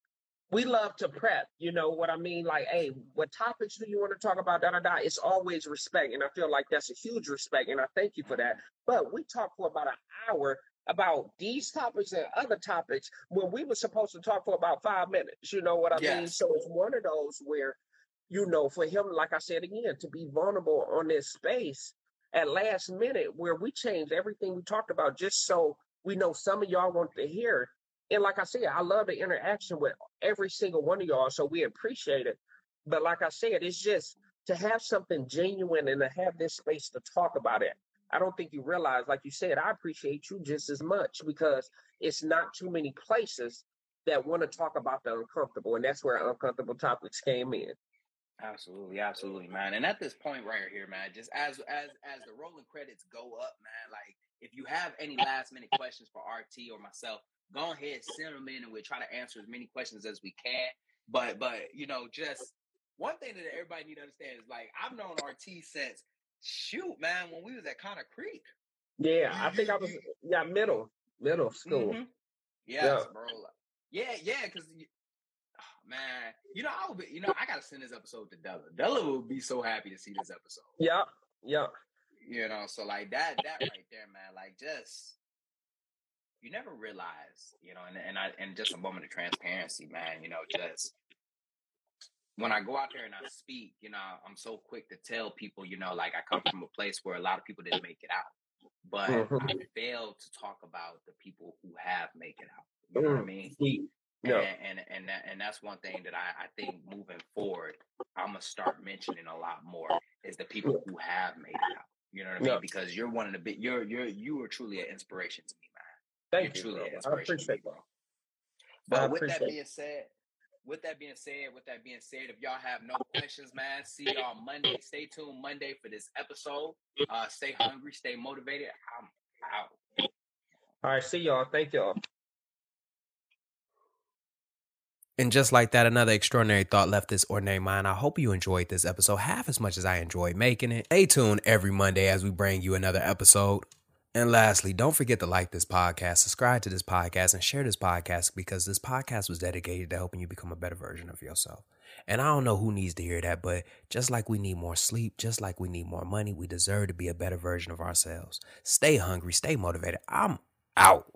we love to prep. You know what I mean? Like, hey, what topics do you want to talk about? Da da da. It's always respect, and I feel like that's a huge respect, and I thank you for that. But we talked for about an hour about these topics and other topics when we were supposed to talk for about five minutes. You know what I mean? So it's one of those where, you know, for him, like I said again, to be vulnerable on this space at last minute where we changed everything we talked about just so we know some of y'all want to hear. it. And like I said, I love the interaction with every single one of y'all, so we appreciate it. But like I said, it's just to have something genuine and to have this space to talk about it. I don't think you realize, like you said, I appreciate you just as much because it's not too many places that want to talk about the uncomfortable, and that's where uncomfortable topics (laughs) came in. Absolutely, absolutely, man. And at this point right here, man, just as as as the rolling credits go up, man, like if you have any last minute questions for RT or myself, go ahead, send them in, and we'll try to answer as many questions as we can. But but you know, just one thing that everybody need to understand is like I've known RT since shoot, man, when we was at Connor Creek. Yeah, I think I was yeah middle middle school. Mhm. Yes, Yeah. bro. Yeah, yeah, because man, you know, I would be, you know, I gotta send this episode to Della. Della will be so happy to see this episode. Yeah, yeah. You know, so like that, that right there, man, like just you never realize, you know, and and I and just a moment of transparency, man, you know, just when I go out there and I speak, you know, I'm so quick to tell people, you know, like I come from a place where a lot of people didn't make it out. But Mhm. I fail to talk about the people who have made it out. You know what I Mm. mean? Yeah. And and and, that, and that's one thing that I, I think moving forward, I'm gonna start mentioning a lot more is the people who have made it out. You know what I mean? Yeah. Because you're one of the big you're you're you are truly an inspiration to me, man. Thank you're you. truly bro. an I inspiration me, appreciate bro. that. But I with that being said, with that being said, with that being said, if y'all have no questions, man, see y'all Monday. Stay tuned Monday for this episode. Uh, stay hungry, stay motivated. I'm out. All right, see y'all. Thank y'all. And just like that, another extraordinary thought left this ordinary mind. I hope you enjoyed this episode half as much as I enjoyed making it. Stay tuned every Monday as we bring you another episode. And lastly, don't forget to like this podcast, subscribe to this podcast, and share this podcast because this podcast was dedicated to helping you become a better version of yourself. And I don't know who needs to hear that, but just like we need more sleep, just like we need more money, we deserve to be a better version of ourselves. Stay hungry, stay motivated. I'm out.